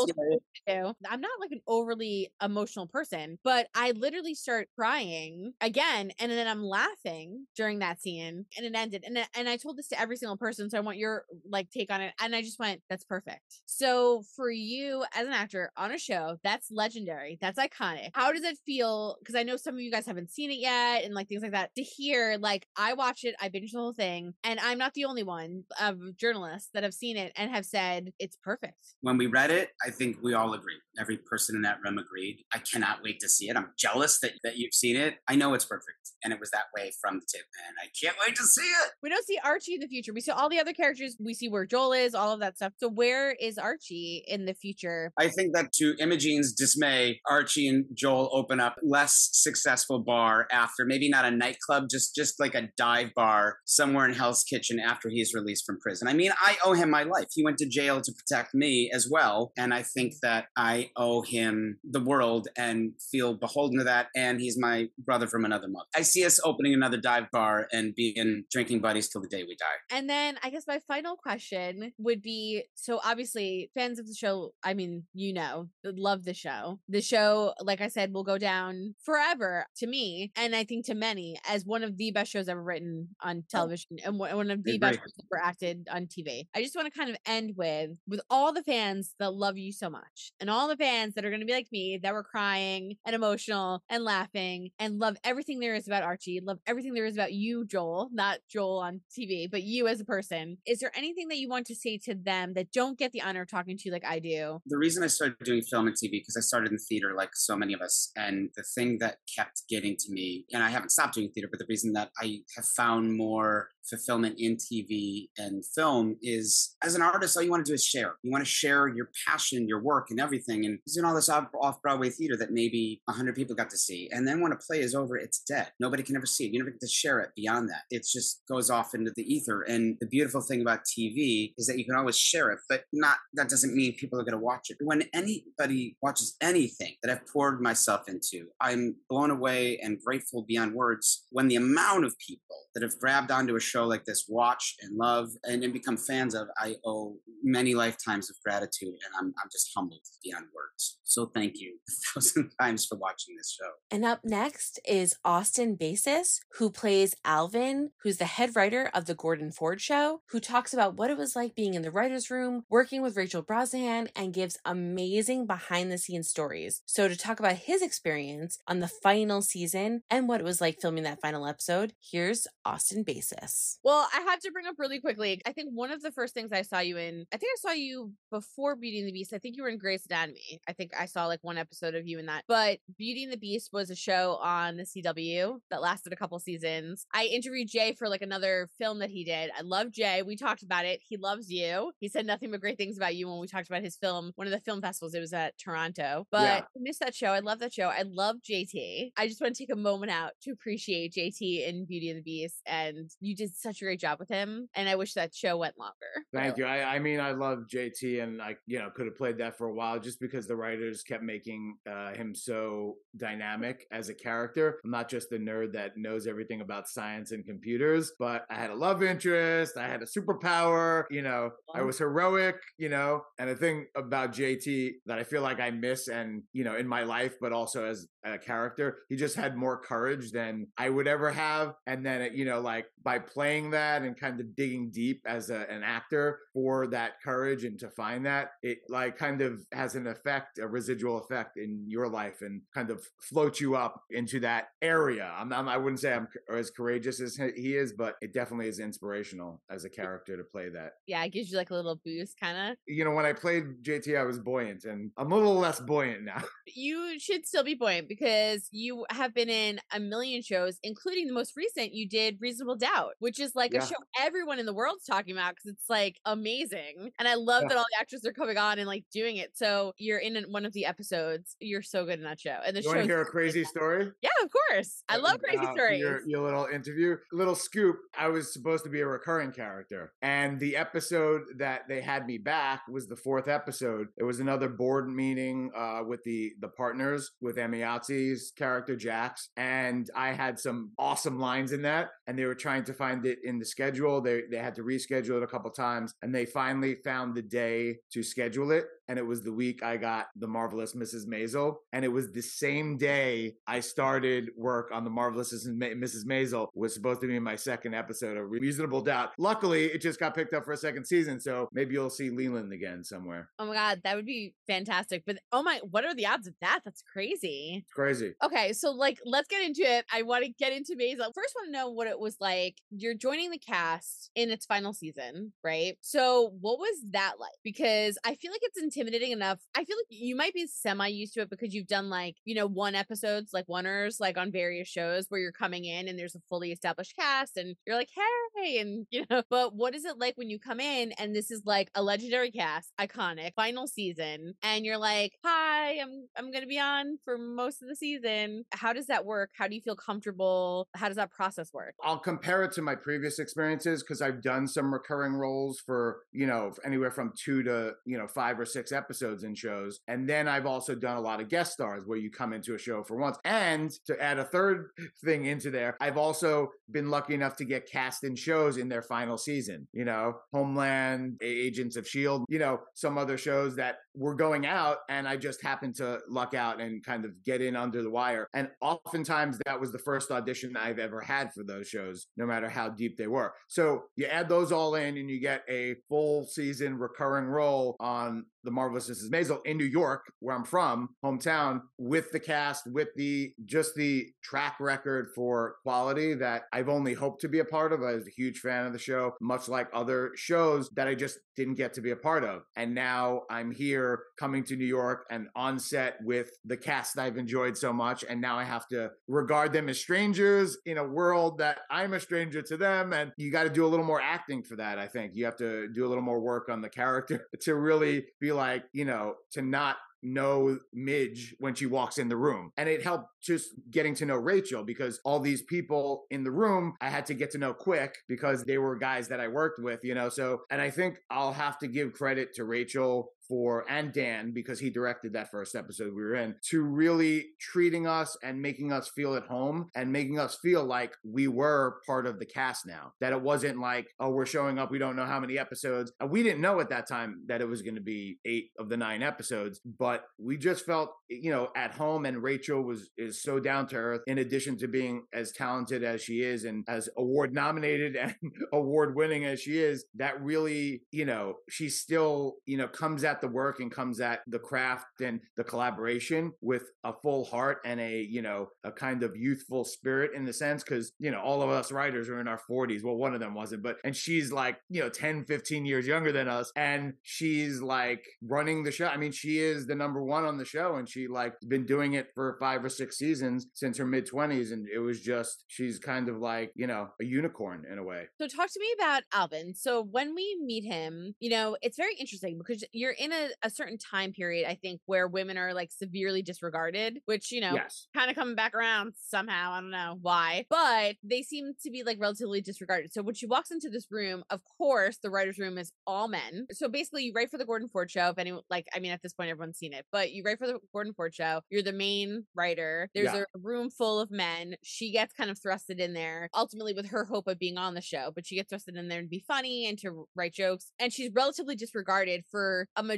yeah. I'm not like an overly emotional person, but I literally start crying again, and then I'm laughing during that scene, and it ended. And I- and I told this to every single person, so I want your like take on it. And I just went, "That's perfect." So for you as an actor on a show, that's legendary, that's iconic. How does it feel? Because I know some of you guys haven't seen it yet, and like things like that. To hear, like I watched it, I binged the whole thing, and I'm not the only one of journalists that have seen it and have said it's perfect. When we read it, I think we all agreed. Every person in that room agreed. I cannot wait to see it. I'm jealous that, that you've seen it. I know it's perfect. And it was that way from the tip. And I can't wait to see it. We don't see Archie in the future. We see all the other characters. We see where Joel is, all of that stuff. So where is Archie in the future? I think that to Imogene's dismay, Archie and Joel open up less successful bar after maybe not a nightclub, just just like a dive bar somewhere in Hell's Kitchen after he's released from prison. I mean, I owe him my life. He went to jail to protect me as well, and I think that I owe him the world and feel beholden to that. And he's my brother from another mother. I see us opening another dive bar and being drinking buddies till the day we die. And then I guess my final question would be so obviously fans of the show, I mean, you know, love the show. The show, like I said, will go down forever to me and I think to many as one of the best shows ever written on oh. television and one one of the best shows ever acted on TV. I just want to kind of end with with all the fans that love you so much and all the fans that are going to be like me that were crying and emotional and laughing and love everything there is about Archie, love everything there is about you, Joel, not Joel on TV, but you as a person. Is there anything that you want to say to them that don't get the honor of talking to you like I do? the reason I started doing film and TV because I started in theater like so many of us, and the thing that kept getting to me, and I haven't stopped doing theater, but the reason that I have found more fulfillment in TV and film is as an artist, all you want to do is share. You want to share your passion, your work, and everything. And doing all this off Broadway theater that maybe 100 people got to see. And then when a play is over, it's dead. Nobody can ever see it. You never get to share it beyond that. It just goes off into the ether. And the beautiful thing about TV is that you can always share it, but not that doesn't mean people are going to watch it. When anybody watches anything that I've poured myself into, I'm blown away and grateful beyond words when the amount of people that have grabbed onto a show like this, watch and love and, and become fans of, I owe many lifetimes of gratitude. And I'm, I'm just humbled beyond words. So thank you a thousand times for watching this show. And up next is Austin Basis, who plays Alvin, who's the head writer of The Gordon Ford Show, who talks about what it was like being in the writer's room, working with Rachel Brosnahan, and gives amazing behind the scenes stories. So, to talk about his experience on the final season and what it was like filming that final episode, here's Austin Basis. Well, I have to bring up really quickly. I think one of the first things I saw you in, I think I saw you before Beauty and the Beast. I think you were in Grey's Anatomy. I think I saw like one episode of you in that. But Beauty and the Beast was a show on the CW that lasted a couple seasons. I interviewed Jay for like another film that he did. I love Jay. We talked about it. He loves you. He said nothing but great things about you when we talked about his film, one of the film festivals. It was at Toronto. But Yeah. I missed that show. I love that show. I love JT. I just want to take a moment out to appreciate JT in Beauty and the Beast. And you such a great job with him, and I wish that show went longer. Thank you. I, I mean, I love JT, and I, you know, could have played that for a while just because the writers kept making uh, him so dynamic as a character. I'm not just the nerd that knows everything about science and computers, but I had a love interest, I had a superpower, you know, I was heroic, you know, and the thing about JT that I feel like I miss, and you know, in my life, but also as a character, he just had more courage than I would ever have, and then it, you know, like by playing that and kind of digging deep as a, an actor for that courage and to find that it like kind of has an effect a residual effect in your life and kind of floats you up into that area. I'm, I'm i wouldn't say i'm as courageous as he is but it definitely is inspirational as a character to play that. Yeah it gives you like a little boost kind of you know when i played jt i was buoyant and i'm a little less buoyant now. You should still be buoyant because you have been in a million shows including the most recent you did reasonable doubt which is like yeah. a show everyone in the world's talking about because it's like amazing. And I love yeah. that all the actors are coming on and like doing it. So you're in one of the episodes. You're so good in that show. And the show. Want to hear a crazy story? Yeah, of course. I love crazy uh, stories. Your, your little interview, little scoop. I was supposed to be a recurring character, and the episode that they had me back was the fourth episode. It was another board meeting uh, with the the partners with Emayatzy's character Jax, and I had some awesome lines in that, and they were trying to find it in the schedule. They they had to reschedule it a couple times, and they finally found the day to schedule it and it was the week I got the marvelous Mrs. Maisel, and it was the same day I started work on the marvelous Mrs. Maisel. Was supposed to be my second episode of Reasonable Doubt. Luckily, it just got picked up for a second season, so maybe you'll see Leland again somewhere. Oh my god, that would be fantastic! But oh my, what are the odds of that? That's crazy. It's crazy. Okay, so like, let's get into it. I want to get into Maisel. First, want to know what it was like. You're joining the cast in its final season, right? So, what was that like? Because I feel like it's intimidating enough. I feel like you might be semi used to it because you've done like, you know, one episodes, like oneers, like on various shows where you're coming in and there's a fully established cast and you're like, hey, and you know, but what is it like when you come in and this is like a legendary cast, iconic, final season, and you're like, hi, I'm I'm gonna be on for most of the season. How does that work? How do you feel comfortable? How does that process work? I'll compare it to my previous experiences because I've done some recurring roles for, you know, anywhere from two to, you know, five or six episodes in shows. And then I've also done a lot of guest stars where you come into a show for once. And to add a third thing into there, I've also been lucky enough to get cast in shows in their final season, you know, Homeland, Agents of S.H.I.E.L.D., you know, some other shows that were going out and I just happened to luck out and kind of get in under the wire. And oftentimes that was the first audition I've ever had for those shows, no matter how deep they were. So you add those all in and you get a full season recurring role on the Marvelous Mrs. Maisel in New York, where I'm from, hometown, with the cast, with the just the track record for quality that I've only hoped to be a part of. I was a huge fan of the show, much like other shows that I just didn't get to be a part of. And now I'm here coming to New York and on set with the cast I've enjoyed so much. And now I have to regard them as strangers in a world that I'm a stranger to them. And you got to do a little more acting for that, I think. You have to do a little more work on the character to really be like, you know, to not know Midge when she walks in the room. And it helped just getting to know Rachel because all these people in the room I had to get to know quick because they were guys that I worked with, you know. So, and I think I'll have to give credit to Rachel for and Dan because he directed that first episode we were in to really treating us and making us feel at home and making us feel like we were part of the cast now. That it wasn't like, oh, we're showing up, we don't know how many episodes. We didn't know at that time that it was going to be eight of the nine episodes, but we just felt, you know, at home and Rachel was is so down to earth in addition to being as talented as she is and as award nominated and award winning as she is, that really, you know, she still, you know, comes at at the work and comes at the craft and the collaboration with a full heart and a you know a kind of youthful spirit in the sense because you know all of us writers are in our 40s well one of them wasn't but and she's like you know 10 15 years younger than us and she's like running the show i mean she is the number one on the show, and she like been doing it for five or six seasons since her mid twenties, and it was just she's kind of like you know a unicorn in a way. So talk to me about Alvin. So when we meet him, you know, it's very interesting because you're in a, a certain time period, I think, where women are like severely disregarded, which, you know, Yes. kind of coming back around somehow. I don't know why, but they seem to be like relatively disregarded. So when she walks into this room, of course, the writer's room is all men. So basically, you write for the Gordon Ford show. If anyone, like, I mean, at this point, everyone's seen it, but you write for the Gordon Ford show. You're the main writer. There's Yeah. a room full of men. She gets kind of thrusted in there, ultimately with her hope of being on the show, but she gets thrusted in there to be funny and to write jokes. And she's relatively disregarded for a majority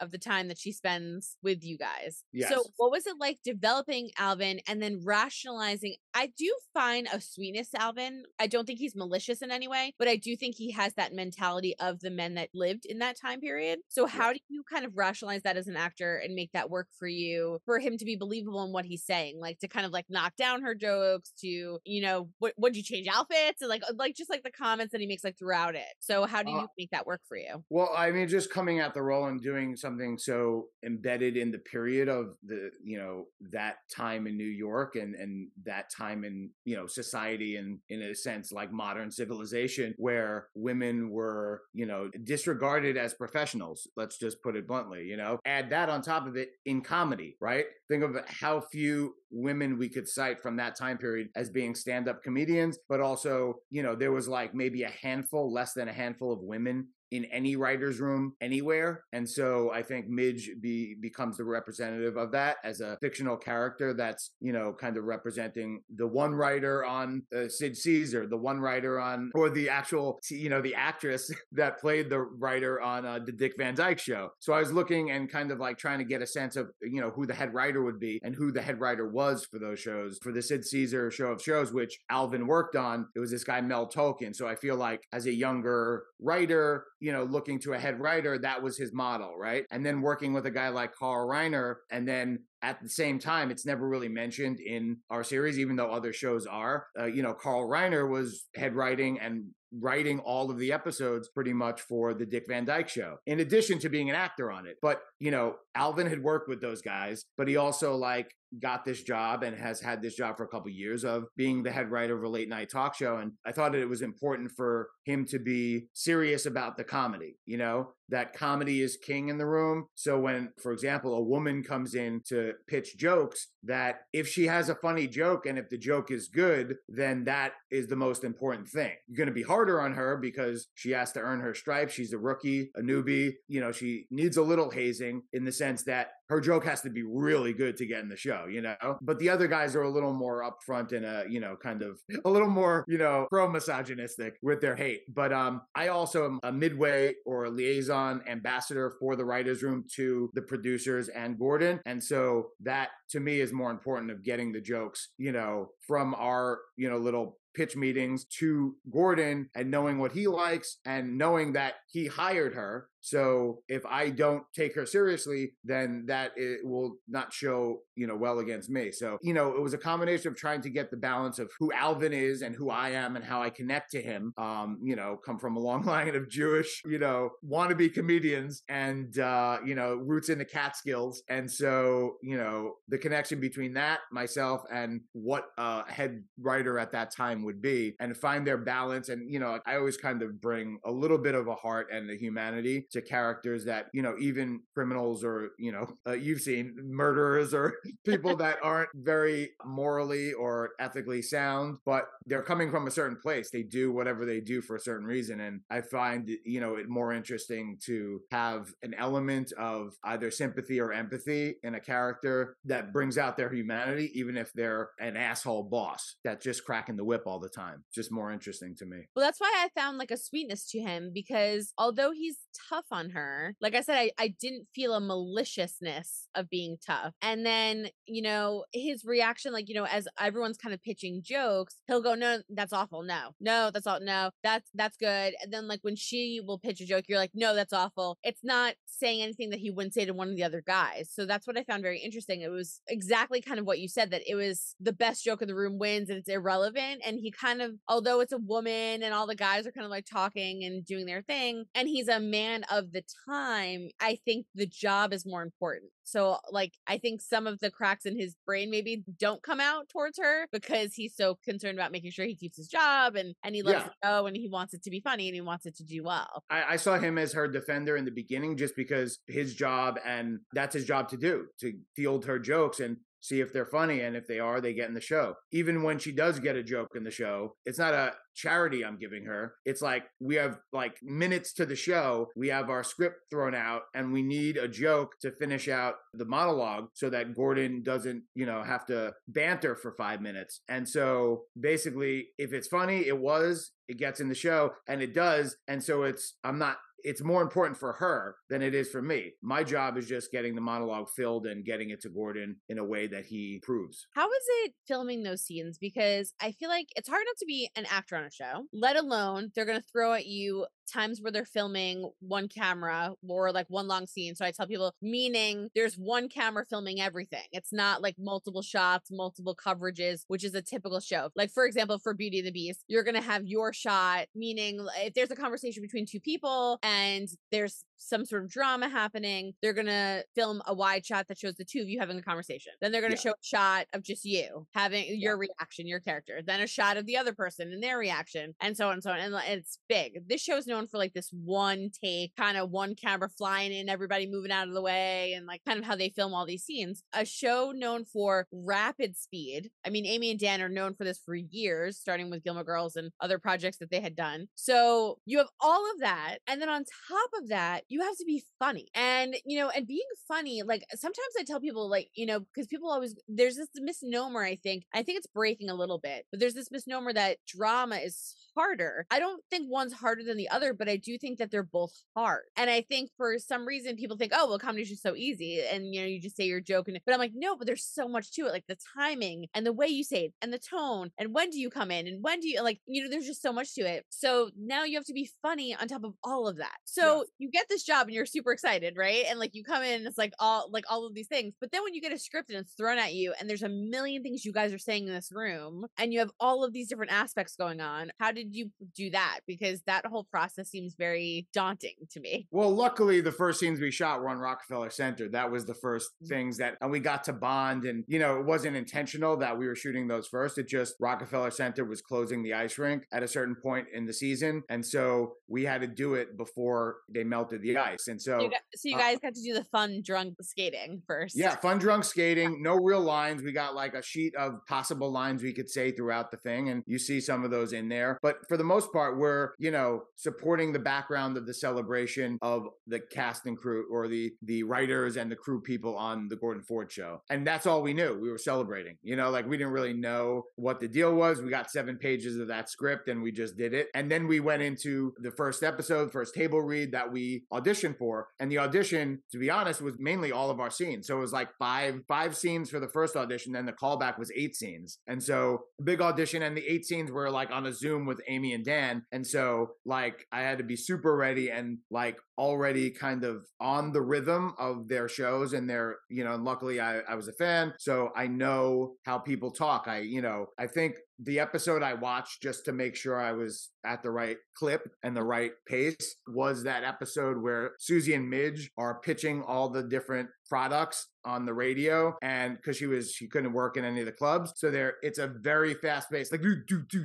of the time that she spends with you guys. Yes. So, what was it like developing Alvin and then rationalizing? I do find a sweetness Alvin. I don't think he's malicious in any way, but I do think he has that mentality of the men that lived in that time period. So, how do you kind of rationalize that as an actor and make that work for you for him to be believable in what he's saying? Like to kind of like knock down her jokes, to, you know, what would you change outfits? And like, uh, like just like the comments that he makes like throughout it. So, how do you Uh, make that work for you? Well, I mean, just coming the role and doing something so embedded in the period of the, you know, that time in New York and and that time in, you know, society and in a sense like modern civilization where women were, you know, disregarded as professionals. Let's just put it bluntly, you know. Add that on top of it in comedy, right? Think of how few women we could cite from that time period as being stand-up comedians, but also, you know, there was like maybe a handful, less than a handful of women in any writer's room anywhere. And so I think Midge be, becomes the representative of that as a fictional character that's, you know, kind of representing the one writer on uh, Sid Caesar, the one writer on, or the actual, you know, the actress that played the writer on uh, the Dick Van Dyke show. So I was looking and kind of like trying to get a sense of, you know, who the head writer would be and who the head writer was for those shows. For the Sid Caesar show of shows, which Alvin worked on, it was this guy Mel Tolkin. So I feel like as a younger writer, you know, looking to a head writer, that was his model, right? And then working with a guy like Carl Reiner, and then at the same time, it's never really mentioned in our series, even though other shows are. Uh, you know, Carl Reiner was head writing and writing all of the episodes pretty much for the Dick Van Dyke show, in addition to being an actor on it. But, you know, Alvin had worked with those guys, but he also like got this job and has had this job for a couple years of being the head writer of a late night talk show. And I thought that it was important for him to be serious about the comedy, you know, that comedy is king in the room. So when, for example, a woman comes in to pitch jokes, that if she has a funny joke and if the joke is good, then that is the most important thing. You're going to be harder on her because she has to earn her stripes. She's a rookie, a mm-hmm. newbie. You know, she needs a little hazing in the sense that her joke has to be really good to get in the show, you know? But the other guys are a little more upfront and, uh, you know, kind of a little more, you know, pro misogynistic with their hate. But um, I also am a midway or a liaison ambassador for the writer's room to the producers and Gordon. And so that to me is more important of getting the jokes, you know, from our, you know, little pitch meetings to Gordon and knowing what he likes and knowing that he hired her. So if I don't take her seriously, then that it will not show, you know, well against me. So, you know, it was a combination of trying to get the balance of who Alvin is and who I am and how I connect to him. Um, you know, come from a long line of Jewish, you know, wannabe comedians and uh, you know, roots in the Catskills. And so, you know, the connection between that, myself, and what a head writer at that time would be and find their balance. And, you know, I always kind of bring a little bit of a heart and a humanity to characters that, you know, even criminals or, you know, uh, you've seen murderers or people that aren't very morally or ethically sound, but they're coming from a certain place. They do whatever they do for a certain reason. And I find, you know, it more interesting to have an element of either sympathy or empathy in a character that brings out their humanity, even if they're an asshole boss that's just cracking the whip all the time. Just more interesting to me. Well, that's why I found like a sweetness to him because although he's tough on her, like I said, I, I didn't feel a maliciousness of being tough. And then, you know, his reaction, like, you know, as everyone's kind of pitching jokes, he'll go, No, that's awful. No, no, that's all. No, that's that's good. And then like when she will pitch a joke, you're like, No, that's awful. It's not saying anything that he wouldn't say to one of the other guys. So that's what I found very interesting. It was exactly kind of what you said that it was the best joke in the room wins and it's irrelevant. And he kind of, although it's a woman and all the guys are kind of like talking and doing their thing, and he's a man of the time, I think the job is more important. So, like, I think some of the cracks in his brain maybe don't come out towards her because he's so concerned about making sure he keeps his job and and he lets Yeah. it go and he wants it to be funny and he wants it to do well. I, I saw him as her defender in the beginning just because his job and that's his job to do to field her jokes and see if they're funny and if they are they get in the show even when she does get a joke in the show it's not a charity i'm giving her it's like we have like minutes to the show we have our script thrown out and we need a joke to finish out the monologue so that gordon doesn't you know have to banter for five minutes and so basically if it's funny it was it gets in the show and it does and so it's i'm not it's more important for her than it is for me. My job is just getting the monologue filled and getting it to Gordon in a way that he proves. How is it filming those scenes? Because I feel like it's hard not to be an actor on show, let alone they're going to throw at you times where they're filming one camera or like one long scene. So I tell people, meaning there's one camera filming everything. It's not like multiple shots, multiple coverages, which is a typical show. Like, for example, for Beauty and the Beast, you're going to have your shot, meaning if there's a conversation between two people and there's some sort of drama happening, they're going to film a wide shot that shows the two of you having a conversation. Then they're going to Yeah. show a shot of just you having your reaction, your character, then a shot of the other person and their reaction, and so on and so on. And it's big. This show's known for like this one take, kind of one camera flying in, everybody moving out of the way, and like kind of how they film all these scenes. A show known for rapid speed. I mean, Amy and Dan are known for this for years, starting with Gilmore Girls and other projects that they had done. So you have all of that. And then on top of that, you have to be funny. And, you know, and being funny, like sometimes I tell people, like, you know, because people always, there's this misnomer, I think. I think it's breaking a little bit, but there's this misnomer that drama is harder. I don't think one's harder than the other, but I do think that they're both hard. And I think for some reason people think, oh, well, comedy's just so easy. And, you know, you just say your joke. And, but I'm like, no, but there's so much to it. Like the timing and the way you say it and the tone and when do you come in and when do you, like, you know, there's just so much to it. So now you have to be funny on top of all of that. So you get this job and you're super excited, right? And like you come in and it's like all, like all of these things. But then when you get a script and it's thrown at you and there's a million things you guys are saying in this room and you have all of these different aspects going on, how did you do that? Because that whole process seems very daunting to me. Well, luckily, the first scenes we shot were on Rockefeller Center. That was the first Mm. things that, and we got to bond. And, you know, it wasn't intentional that we were shooting those first. It just Rockefeller Center was closing the ice rink at a certain point in the season. And so we had to do it before they melted the ice. And so, You got, so you uh, guys got to do the fun drunk skating first. Yeah, fun drunk skating, no real lines. We got like a sheet of possible lines we could say throughout the thing, and you see some of those in there. But for the most part, we're, you know, supporting the background of the celebration of the cast and crew or the the writers and the crew people on the Gordon Ford show. And that's all we knew. We were celebrating. You know, like we didn't really know what the deal was. We got seven pages of that script and we just did it. And then we went into the first episode, first table read that we auditioned for. And the audition, to be honest, was mainly all of our scenes. So it was like five five scenes for the first audition, then the callback was eight scenes. And so big audition and the eight scenes were like on a Zoom with Amy and Dan. And so like I had to be super ready and like already kind of on the rhythm of their shows and their, you know, luckily I, I was a fan. So I know how people talk. I, you know, I think the episode I watched just to make sure I was at the right clip and the right pace was that episode where Susie and Midge are pitching all the different products on the radio and because she was she couldn't work in any of the clubs so there it's a very fast pace like do, do, do,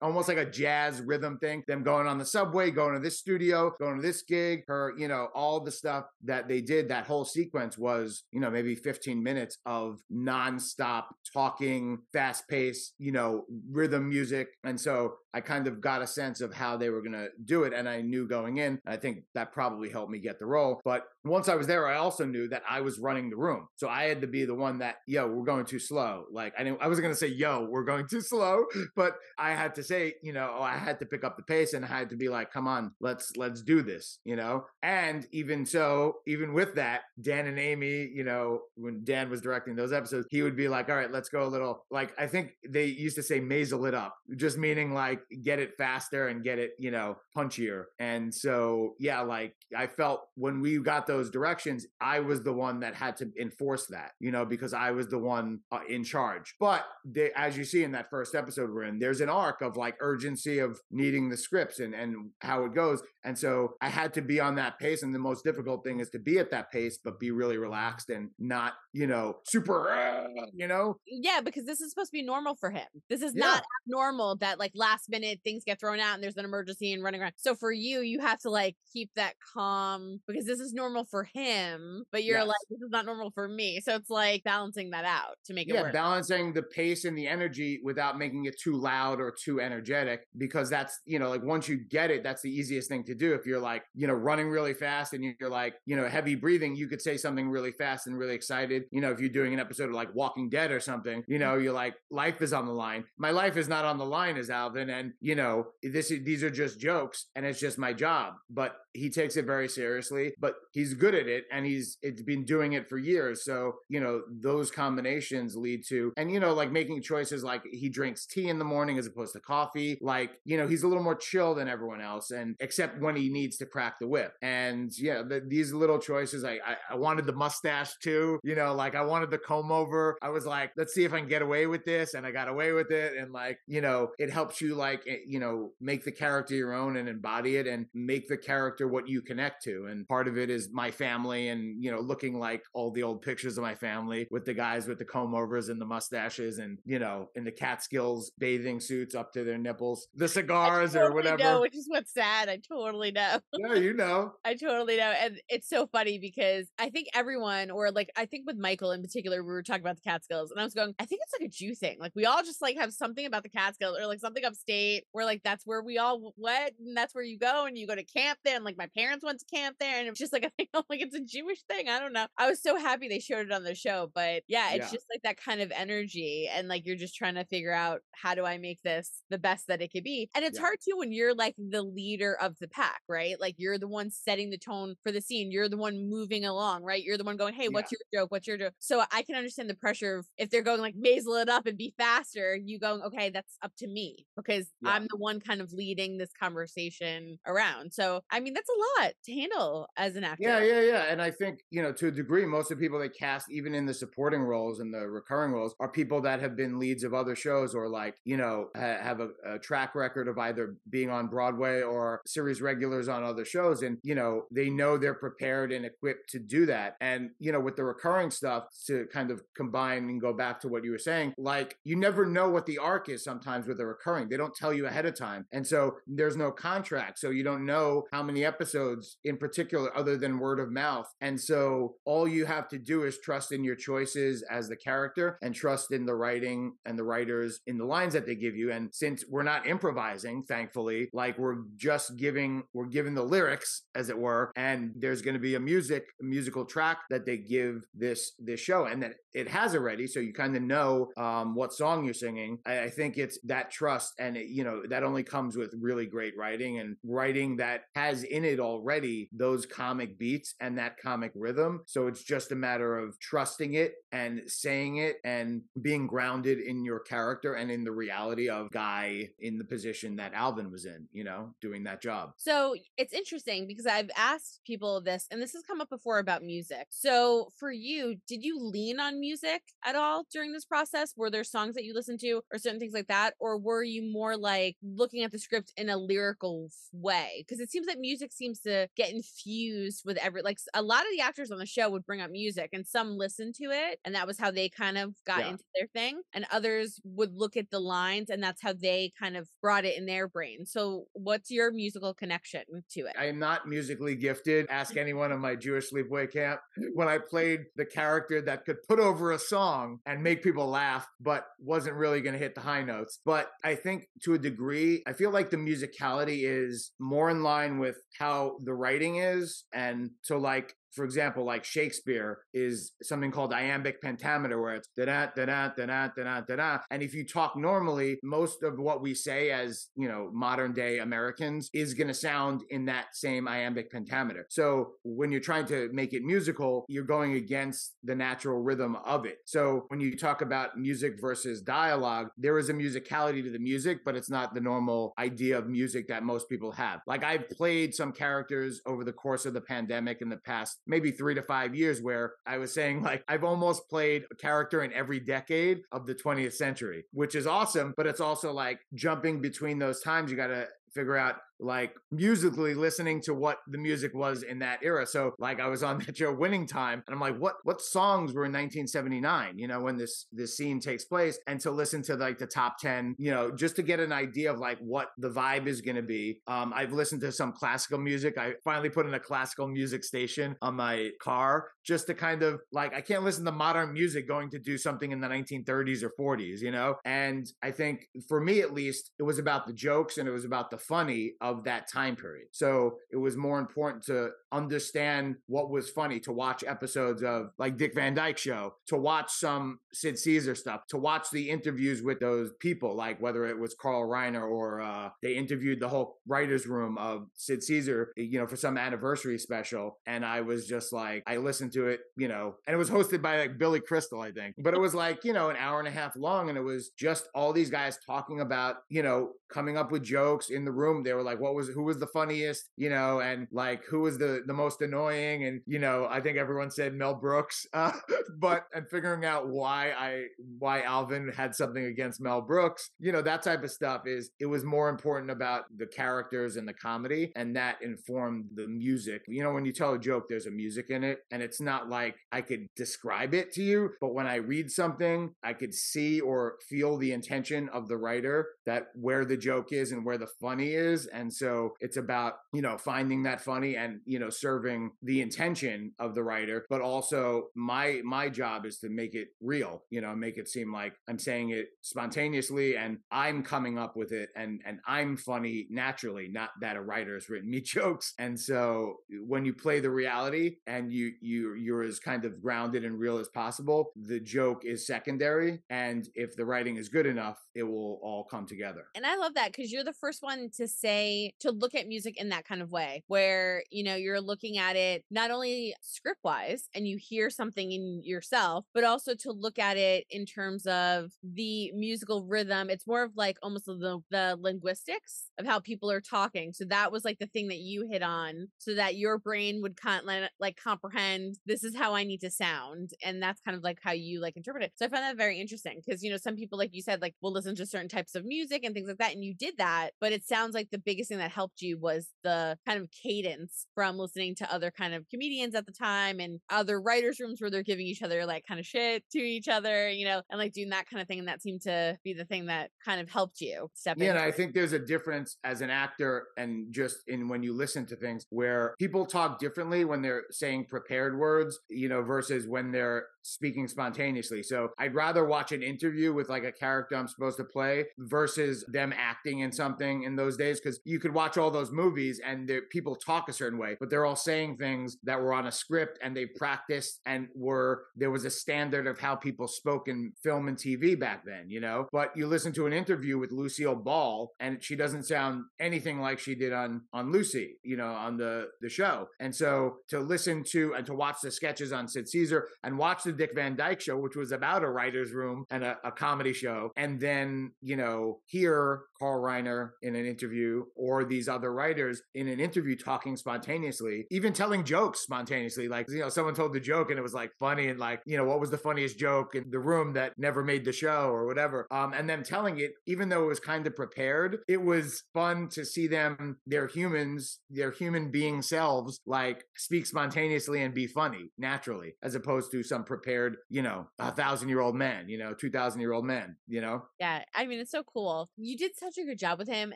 almost like a jazz rhythm thing them going on the subway going to this studio going to this gig her you know all the stuff that they did that whole sequence was you know maybe 15 minutes of nonstop talking fast paced you know rhythm music. And so I kind of got a sense of how they were going to do it and I knew going in I think that probably helped me get the role. But once I was there I also knew that I was running the room. So I had to be the one that yo we're going too slow. Like I didn't I wasn't going to say yo we're going too slow but I had to say you know I had to pick up the pace and I had to be like come on let's let's do this you know and even so even with that Dan and Amy you know when Dan was directing those episodes he would be like all right let's go a little like I think they used to say mazel it up, just meaning like get it faster and get it, you know, punchier. And so, yeah, like I felt when we got those directions, I was the one that had to enforce that, you know, because I was the one uh, in charge. But they, as you see in that first episode we're in, there's an arc of like urgency of needing the scripts and, and how it goes. And so I had to be on that pace. And the most difficult thing is to be at that pace, but be really relaxed and not, you know, super, uh, you know? Yeah, because this is supposed to be normal for him. This is Yeah. not normal that like last minute things get thrown out and there's an emergency and running around. So for you, you have to like keep that calm because this is normal for him, but you're Yes. like, this is not normal for me. So it's like balancing that out to make it yeah, work. balancing the pace and the energy without making it too loud or too energetic because that's, you know, like once you get it, that's the easiest thing to do. If you're like, you know, running really fast and you're like, you know, heavy breathing, you could say something really fast and really excited. You know, if you're doing an episode of like Walking Dead or something, you know, you're like, life is on the line. My life is not on the line as Alvin. And, you know, this is, these are just jokes and it's just my job. But he takes it very seriously, but he's good at it and he's it's been doing it for years. So, you know, those combinations lead to and you know, like making choices like he drinks tea in the morning as opposed to coffee. Like, you know, he's a little more chill than everyone else and except when he needs to crack the whip. And yeah, the, these little choices I, I I wanted the mustache too, you know, like I wanted the comb over. I was like, let's see if I can get away with this and I got away with it and like, you know, it helps you like, eh, you know, make the character your own and embody it and make the character what you connect to. And part of it is my family and, you know, looking like all the old pictures of my family with the guys with the comb overs and the mustaches and, you know, in the Catskills bathing suits up to their nipples, the cigars or Totally whatever. know, which is what's sad. I totally know. yeah, you know. I totally know. And it's so funny because I think everyone, or like, I think with Michael in particular, we were talking about the Catskills, and I was going, I think it's like a Jew thing. Like, we all just like have something about the Catskills or like something upstate where like that's where we all went and that's where you go and you go to camp there. And like, my parents went to camp there, and it's just like, I think like it's a Jewish thing. I don't know. I was so happy they showed it on the show, but yeah, it's Yeah. just like that kind of energy. And like, you're just trying to figure out how do I make this the best that it could be. And it's Yeah. hard too when you're like the leader of the pack, right? Like you're the one setting the tone for the scene. You're the one moving along, right? You're the one going, Hey, what's your joke? What's your joke? So I can understand the pressure of if they're going like mazel it up and be faster, you going, okay, that's up to me because Yeah. I'm the one kind of leading this conversation around. So I mean that's a lot to handle as an actor. Yeah, yeah, yeah. And I think, you know, to a degree, most of the people they cast, even in the supporting roles and the recurring roles, are people that have been leads of other shows or like, you know, ha- have a, a track record of either being on Broadway or series regulars on other shows. And, you know, they know they're prepared and equipped to do that. And, you know, with the recurring stuff to kind of combine and go back to what you were saying, like, you never know what the arc is sometimes with a recurring. They don't tell you ahead of time. And so there's no contract. So you don't know how many episodes in particular, other than word of mouth. And so all you have to do is trust in your choices as the character and trust in the writing and the writers in the lines that they give you. And since we're not improvising, thankfully, like we're just giving, we're giving the lyrics, as it were, and there's going to be a music, a musical track that they give this this show, and that it has already, so you kind of know um, what song you're singing. I, I think it's that trust, and it, you know that only comes with really great writing and writing that has it already those comic beats and that comic rhythm. So it's just a matter of trusting it and saying it and being grounded in your character and in the reality of guy in the position that Alvin was in. You know, doing that job. So it's interesting because I've asked people this, and this has come up before about music. So for you, did you lean on music at all during this process? Were there songs that you listened to or certain things like that? Or were you more like looking at the script in a lyrical way? Because it seems that music seems to get infused with every, like a lot of the actors on the show would bring up music and some listened to it. And that was how they kind of got Yeah. into their thing. And others would look at the lines and that's how they kind of brought it in their brain. So what's your musical connection to it? I am not musically gifted. Ask mm. anyone in my Jewish sleepaway camp. When I played the character that could put over a song and make people laugh, but wasn't really going to hit the high notes. But I think to a degree, I feel like the musicality is more in line with how the writing is. And so, like, for example, like Shakespeare is something called iambic pentameter, where it's da da da da da da da da da. And if you talk normally, most of what we say as you know modern day Americans is going to sound in that same iambic pentameter. So when you're trying to make it musical, you're going against the natural rhythm of it. So when you talk about music versus dialogue, there is a musicality to the music, but it's not the normal idea of music that most people have. Like I've played some characters over the course of the pandemic in the past maybe three to five years where I was saying like I've almost played a character in every decade of the 20th century, which is awesome, but it's also like jumping between those times. You got to figure out like musically listening to what the music was in that era. So like I was on that show Winning Time and I'm like, what what songs were in 1979, you know, when this this scene takes place and to listen to like the top 10, you know, just to get an idea of like what the vibe is going to be. Um I've listened to some classical music. I finally put in a classical music station on my car just to kind of like I can't listen to modern music going to do something in the 1930s or 40s, you know? And I think for me at least, it was about the jokes and it was about the funny of that time period. So it was more important to understand what was funny, to watch episodes of like Dick Van Dyke Show, to watch some Sid Caesar stuff, to watch the interviews with those people, like whether it was Carl Reiner or uh, they interviewed the whole writer's room of Sid Caesar, you know, for some anniversary special. And I was just like, I listened to it, you know, and it was hosted by like Billy Crystal, I think. But it was like, you know, an hour and a half long. And it was just all these guys talking about, you know, coming up with jokes in the room. They were like, what was, who was the funniest, you know, and like, who was the, the most annoying? And, you know, I think everyone said Mel Brooks, uh, but, and figuring out why I, why Alvin had something against Mel Brooks, you know, that type of stuff is, it was more important about the characters and the comedy. And that informed the music. You know, when you tell a joke, there's a music in it and it's not like I could describe it to you, but when I read something, I could see or feel the intention of the writer that where the joke is and where the funny is. And so it's about, you know, finding that funny and, you know, serving the intention of the writer, but also my my job is to make it real, you know, make it seem like I'm saying it spontaneously and I'm coming up with it and and I'm funny naturally, not that a writer has written me jokes. And so eh, when you play the reality and you you you're as kind of grounded and real as possible, the joke is secondary. And if the writing is good enough, it will all come together. And I love that because you're the first one to say to look at music in that kind of way, where you know you're looking at it not only script wise and you hear something in yourself, but also to look at it in terms of the musical rhythm. It's more of like almost the the linguistics of how people are talking. So that was like the thing that you hit on, so that your brain would of like comprehend this is how I need to sound, and that's kind of like how you like interpret it. So I found that very interesting because you know some people like you said like will listen to certain types of music and things like that, and you did that, but it sounds like the biggest thing that helped you was the kind of cadence from listening to other kind of comedians at the time and other writers' rooms where they're giving each other like kind of shit to each other, you know, and like doing that kind of thing, and that seemed to be the thing that kind of helped you step Yeah, and into I think there's a difference as an actor and just in when you listen to things where people talk differently when they're saying prepared words, you know, versus when they're speaking spontaneously. So I'd rather watch an interview with like a character I'm supposed to play versus them acting in something in those days. Cause you could watch all those movies and people talk a certain way, but they're all saying things that were on a script and they practiced and were, there was a standard of how people spoke in film and TV back then, you know? But you listen to an interview with Lucille Ball and she doesn't sound anything like she did on, on Lucy, you know, on the, the show. And so to listen to and to watch the sketches on Sid Caesar and watch the Dick Van Dyke show, which was about a writer's room and a, a comedy show, and then, you know, hear Carl Reiner in an interview or these other writers in an interview talking spontaneously, even telling jokes spontaneously. Like, you know, someone told the joke and it was like funny and like, you know, what was the funniest joke in the room that never made the show or whatever. Um, and them telling it, even though it was kind of prepared, it was fun to see them, they're humans, their human being selves, like speak spontaneously and be funny naturally, as opposed to some prepared, you know, a thousand year old man, you know, 2,000 year old man, you know? Yeah, I mean, it's so cool. You did such a good job with him.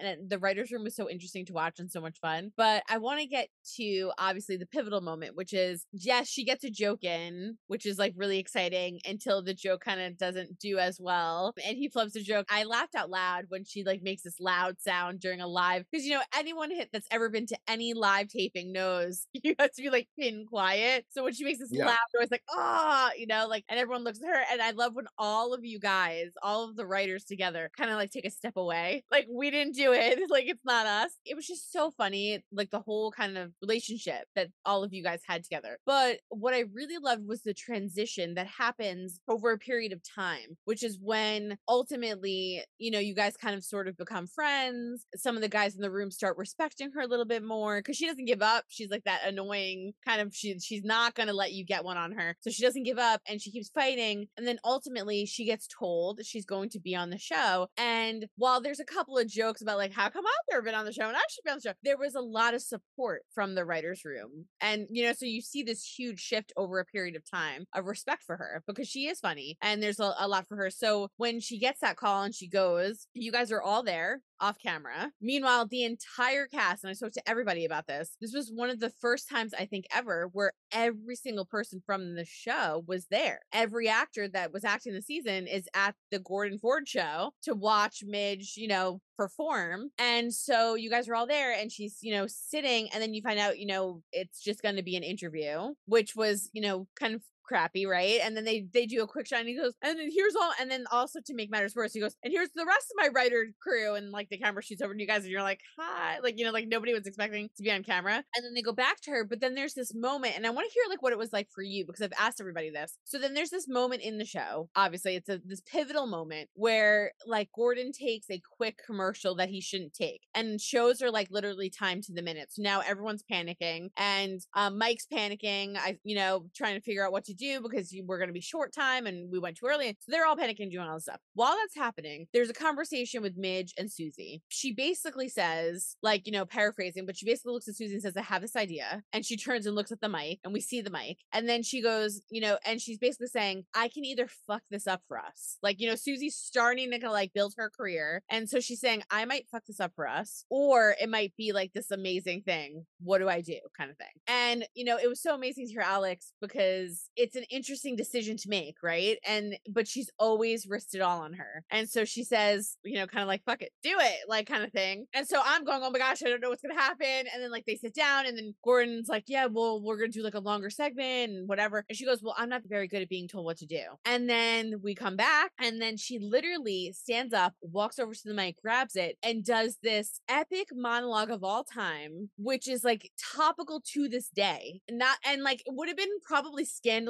And the writers' room was so interesting to watch and so much fun. But I want to get to obviously the pivotal moment, which is yes, she gets a joke in, which is like really exciting until the joke kind of doesn't do as well. And he flubs the joke. I laughed out loud when she like makes this loud sound during a live because you know anyone hit that's ever been to any live taping knows you have to be like pin quiet. So when she makes this Yeah. loud noise, like ah, you know, like and everyone looks at her, and I love when all of you guys, all of the writers together, kind of like take a step away, like we didn't do it, like it's not us. It was just so funny, like the whole kind of relationship that all of you guys had together. But what I really loved was the transition that happens over a period of time, which is when ultimately, you know, you guys kind of sort of become friends. Some of the guys in the room start respecting her a little bit more because she doesn't give up. She's like that annoying kind of she she's not gonna let you get one on her. So she doesn't give up and she keeps fighting. And then ultimately she gets told she's going to be on the show. And while there's a couple of jokes about like how come I've never been on the show and I should be on the show, there was a lot of support from the writers' room. And you know, so you see this huge shift over a period of time of respect for her because she is funny and there's a, a lot for her. So when she gets that call and she goes, you guys are all there off camera. Meanwhile, the entire cast, and I spoke to everybody about this, this was one of the first times I think ever where every single person from the show was there. Every actor that was acting the season is at the Gordon Ford show to watch Midge, you know, perform. And so you guys are all there and she's, you know, sitting and then you find out, you know, it's just going to be an interview, which was, you know, kind of crappy, right? And then they they do a quick shot and he goes, and then here's all and then also to make matters worse, he goes, and here's the rest of my writer crew, and like the camera shoots over to you guys, and you're like, hi, like you know, like nobody was expecting to be on camera. And then they go back to her, but then there's this moment, and I want to hear like what it was like for you because I've asked everybody this. So then there's this moment in the show, obviously, it's a this pivotal moment where like Gordon takes a quick commercial that he shouldn't take and shows her like literally time to the minute. So now everyone's panicking and um, Mike's panicking. I, you know, trying to figure out what to do because you, we're going to be short time and we went too early. So they're all panicking, doing all this stuff. While that's happening, there's a conversation with Midge and Susie. She basically says, like, you know, paraphrasing, but she basically looks at Susie and says, I have this idea. And she turns and looks at the mic and we see the mic. And then she goes, you know, and she's basically saying, I can either fuck this up for us. Like, you know, Susie's starting to like build her career. And so she's saying, I might fuck this up for us, or it might be like this amazing thing. What do I do? Kind of thing. And, you know, it was so amazing to hear Alex because it's an interesting decision to make, right? And, but she's always risked it all on her. And so she says, you know, kind of like, fuck it, do it, like kind of thing. And so I'm going, oh my gosh, I don't know what's to happen. And then like they sit down and then Gordon's like, yeah, well, we're to do like a longer segment and whatever. And she goes, well, I'm not very good at being told what to do. And then we come back and then she literally stands up, walks over to the mic, grabs it, and does this epic monologue of all time, which is like topical to this day. Not and like it would have been probably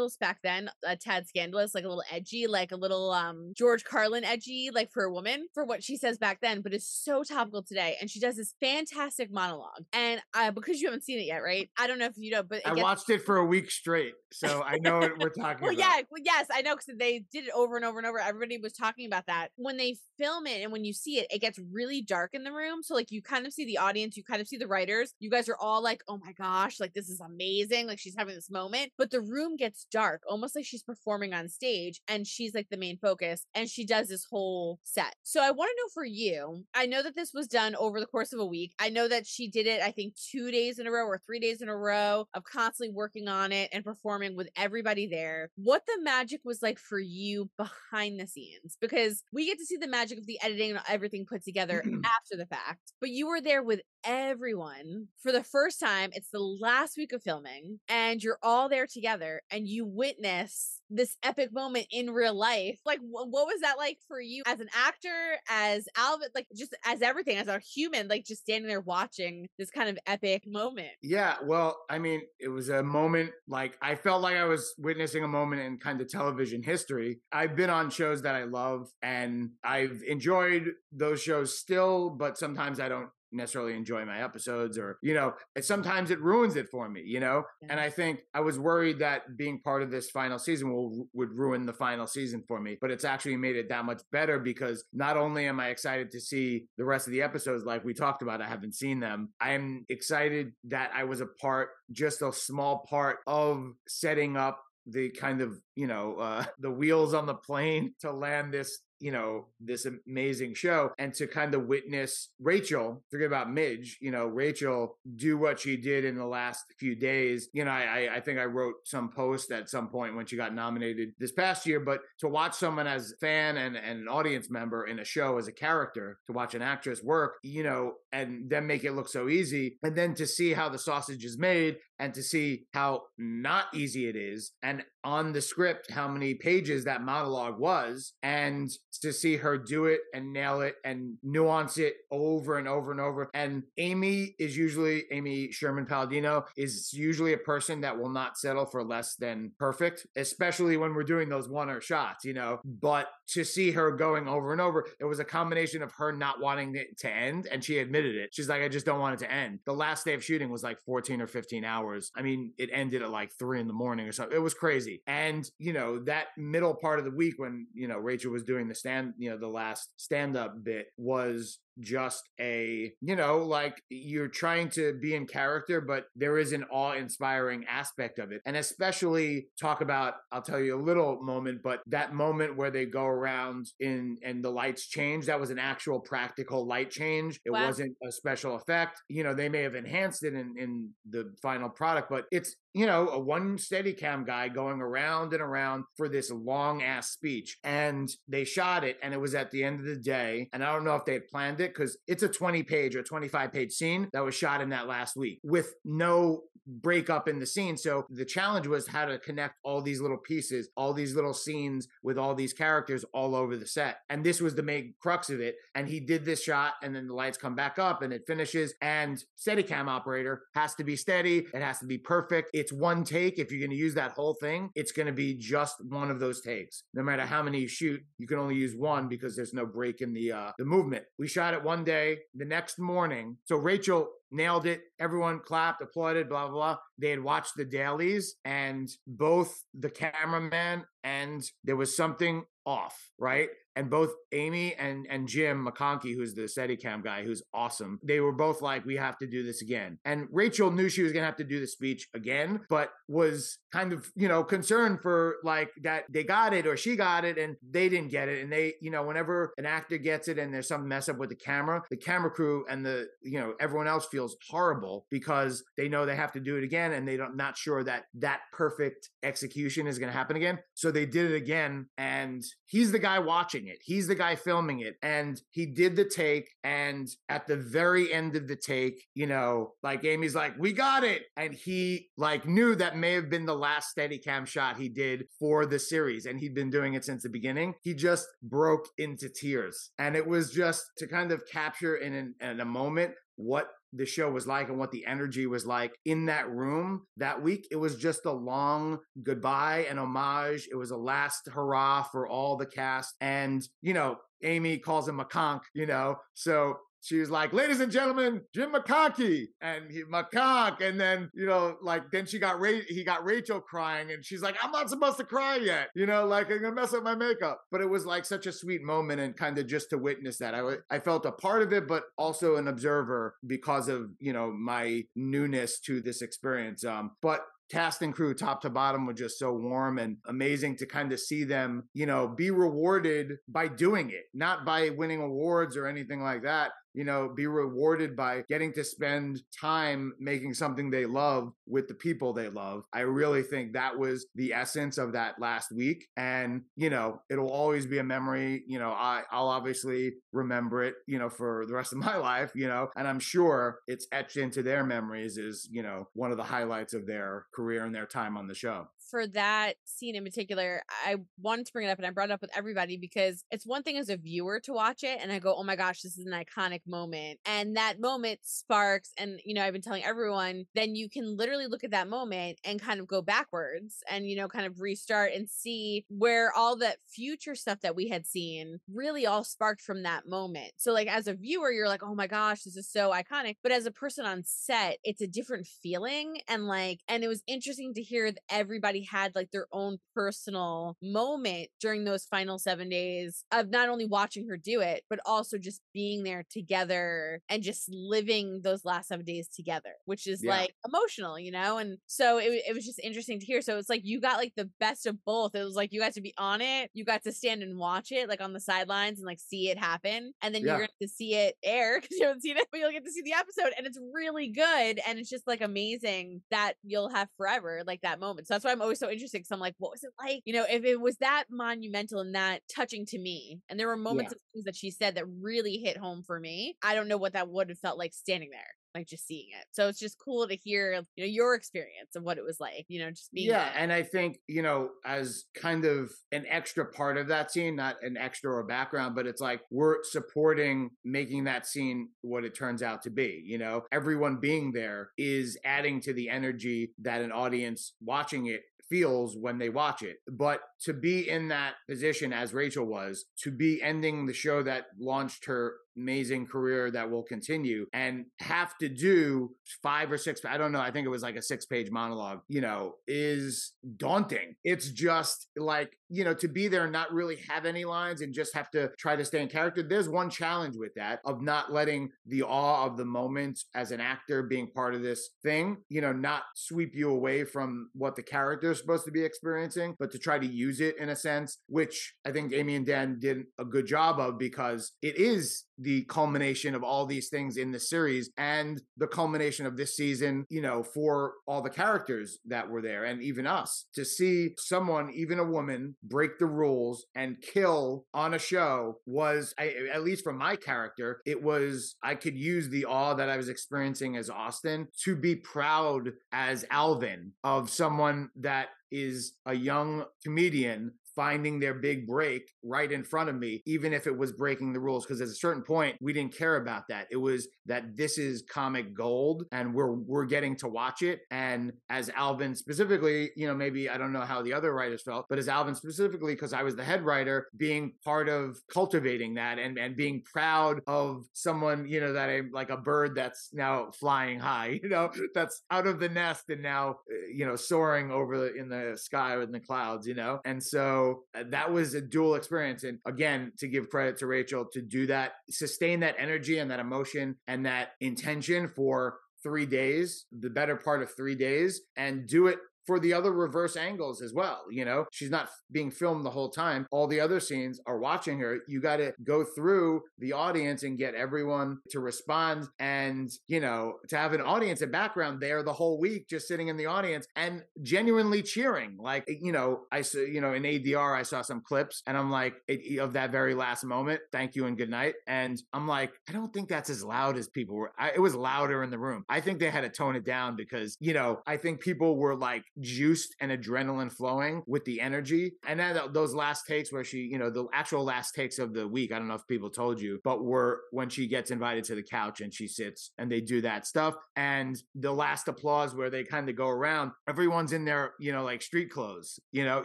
scandalous back then, a tad scandalous, like a little edgy, like a little um George Carlin edgy, like for a woman, for what she says back then, but it's so topical today. And she does this fantastic monologue. And uh, because you haven't seen it yet, right? I don't know if you know, but I gets- watched it for a week straight, so I know what we're talking well, about. yeah, well, yes, I know because they did it over and over and over. Everybody was talking about that. When they film it and when you see it, it gets really dark in the room. So like you kind of see the audience, you kind of see the writers. You guys are all like, "Oh my gosh, like this is amazing!" Like she's having this moment, but the room gets dark, almost like she's performing on stage, and she's like the main focus, and she does this whole set. So I want to know for you. I know that this was done over the course of a week. I know that she did it. I think two days in a row or three days in a row of constantly working on it and performing with everybody there. What the magic was like for you behind the scenes, because we get to see the magic of the editing and everything put together after the fact, but you were there with everyone for the first time. It's the last week of filming, and you're all there together, and you witness this epic moment in real life. Like, wh- what was that like for you as an actor, as Alvin, like just as everything, as a human, like just standing there watching this kind of epic moment? Yeah, well, I mean, it was a moment like I felt like I was witnessing a moment in kind of television history. I've been on shows that I love and I've enjoyed those shows still, but sometimes I don't necessarily enjoy my episodes or you know sometimes it ruins it for me you know? And i think i was worried that being part of this final season will would ruin the final season for me but it's actually made it that much better because not only am i excited to see the rest of the episodes like we talked about i haven't seen them i am excited that i was a part just a small part of setting up the kind of you know uh, the wheels on the plane to land this you know, this amazing show and to kind of witness Rachel, forget about Midge, you know, Rachel do what she did in the last few days. You know, I, I think I wrote some post at some point when she got nominated this past year, but to watch someone as a fan and, and an audience member in a show as a character, to watch an actress work, you know, and then make it look so easy, and then to see how the sausage is made and to see how not easy it is and on the script how many pages that monologue was and to see her do it and nail it and nuance it over and over and over. And amy is usually amy sherman palladino is usually a person that will not settle for less than perfect especially when we're doing those oneer shots you know? But to see her going over and over it was a combination of her not wanting it to end and she admitted it. She's like i just don't want it to end. The last day of shooting was like 14 or 15 hours. I mean it ended at like three in the morning or something it was crazy And, you know, that middle part of the week when, you know, Rachel was doing the stand, you know, the last stand up bit was just a, you know, like you're trying to be in character, but there is an awe inspiring aspect of it. And especially talk about, I'll tell you a little moment, but that moment where they go around in and the lights change, that was an actual practical light change. It wow. wasn't a special effect. You know, they may have enhanced it in, in the final product, but it's, you know, a one steady cam guy going around and around for this long ass speech. And they shot it and it was at the end of the day. And I don't know if they had planned it because it's a 20 page or 25 page scene that was shot in that last week with no breakup in the scene. So the challenge was how to connect all these little pieces, all these little scenes with all these characters all over the set. And this was the main crux of it. And he did this shot, and then the lights come back up and it finishes. And Steadicam operator has to be steady. It has to be perfect. It's one take. If you're going to use that whole thing, it's going to be just one of those takes. No matter how many you shoot, you can only use one because there's no break in the uh, the movement. We shot it one day. The next morning, so Rachel nailed it. Everyone clapped, applauded, blah, blah, blah. They had watched the dailies, and both the cameraman and there was something off, right? And both Amy and and Jim McConkey, who's the Steadicam guy, who's awesome, they were both like, "We have to do this again." And Rachel knew she was gonna have to do the speech again, but was kind of you know concerned for like that they got it or she got it and they didn't get it. And they, you know, whenever an actor gets it and there's some mess up with the camera, the camera crew and the you know everyone else feels horrible because they know they have to do it again and they don't not sure that that perfect execution is gonna happen again. So they did it again, and he's the guy watching it. He's the guy filming it. And he did the take. And at the very end of the take, you know, like Amy's like, we got it. And he like knew that may have been the last Steadicam shot he did for the series. And he'd been doing it since the beginning. He just broke into tears. And it was just to kind of capture in, an, in a moment what the show was like and what the energy was like in that room that week. It was just a long goodbye and homage. It was a last hurrah for all the cast. And, you know, Amy calls him a conk, you know. So she was like, "Ladies and gentlemen, Jim McConkey," and he McConk, and then you know, like then she got Ray, he got Rachel crying, and she's like, "I'm not supposed to cry yet," you know, like I'm gonna mess up my makeup. But it was like such a sweet moment, and kind of just to witness that, I I felt a part of it, but also an observer because of you know my newness to this experience. Um, but cast and crew top to bottom were just so warm and amazing to kind of see them, you know, be rewarded by doing it, not by winning awards or anything like that you know, be rewarded by getting to spend time making something they love with the people they love. I really think that was the essence of that last week. And, you know, it'll always be a memory. You know, I, I'll obviously remember it, you know, for the rest of my life, you know, and I'm sure it's etched into their memories is, you know, one of the highlights of their career and their time on the show for that scene in particular, I wanted to bring it up and I brought it up with everybody because it's one thing as a viewer to watch it and I go, oh my gosh, this is an iconic moment. And that moment sparks, and you know, I've been telling everyone, then you can literally look at that moment and kind of go backwards and, you know, kind of restart and see where all that future stuff that we had seen really all sparked from that moment. So, like, as a viewer, you're like, oh my gosh, this is so iconic. But as a person on set, it's a different feeling. And like, and it was interesting to hear that everybody had like their own personal moment during those final seven days of not only watching her do it, but also just being there together together and just living those last seven days together, which is Yeah. like emotional, you know? And so it, it was just interesting to hear. So it's like you got like the best of both. It was like you got to be on it, you got to stand and watch it, like on the sidelines and like see it happen. And then Yeah. you're going to see it air because you haven't seen it, but you'll get to see the episode. And it's really good. And it's just like amazing that you'll have forever like that moment. So that's why I'm always so interested because I'm like, what was it like? You know, if it was that monumental and that touching to me, and there were moments of things that she said that really hit home for me, I don't know what that would have felt like standing there. Like just seeing it. So it's just cool to hear, you know, your experience of what it was like, you know, just being yeah there. and i think you know as kind of an extra part of that scene not an extra or background but it's like we're supporting making that scene what it turns out to be you know everyone being there is adding to the energy that an audience watching it feels when they watch it. But to be in that position as rachel was to be ending the show that launched her amazing career that will continue and have to do five or six i don't know i think it was like a six page monologue you know is daunting. It's just like you know to be there and not really have any lines and just have to try to stay in character there's one challenge with that of not letting the awe of the moment as an actor being part of this thing you know not sweep you away from what the character is supposed to be experiencing but to try to use it in a sense which i think amy and dan did a good job of because it is the culmination of all these things in the series and the culmination of this season, you know, for all the characters that were there and even us. To see someone, even a woman, break the rules and kill on a show was, at least for my character, it was, I could use the awe that I was experiencing as Austin to be proud as Alvin of someone that is a young comedian finding their big break right in front of me, even if it was breaking the rules. Because at a certain point, we didn't care about that. It was that this is comic gold, and we're we're getting to watch it. And as Alvin specifically, you know, maybe I don't know how the other writers felt, but as Alvin specifically, because I was the head writer, being part of cultivating that and and being proud of someone, you know, that I'm like a bird that's now flying high, you know, that's out of the nest and now, uh, you know, soaring over the, in the sky in the clouds, you know, and so uh, that was a dual experience. And again, to give credit to Rachel to do that, sustain that energy and that emotion and that intention for three days, the better part of three days, and do it for the other reverse angles as well. You know, she's not being filmed the whole time. All the other scenes are watching her. You got to go through the audience and get everyone to respond and, you know, to have an audience in background there the whole week, just sitting in the audience and genuinely cheering. Like, eh, you know, I saw, you know, in ADR, I saw some clips and I'm like, it, of that very last moment, thank you and good night. And I'm like, I don't think that's as loud as people were. I, it was louder in the room. I think they had to tone it down because, you know, I think people were like juiced and adrenaline flowing with the energy. And then those last takes where she, you know, the actual last takes of the week, I don't know if people told you, but were when she gets invited to the couch and she sits and they do that stuff. And the last applause where they kind of go around, everyone's in their, you know, like street clothes, you know,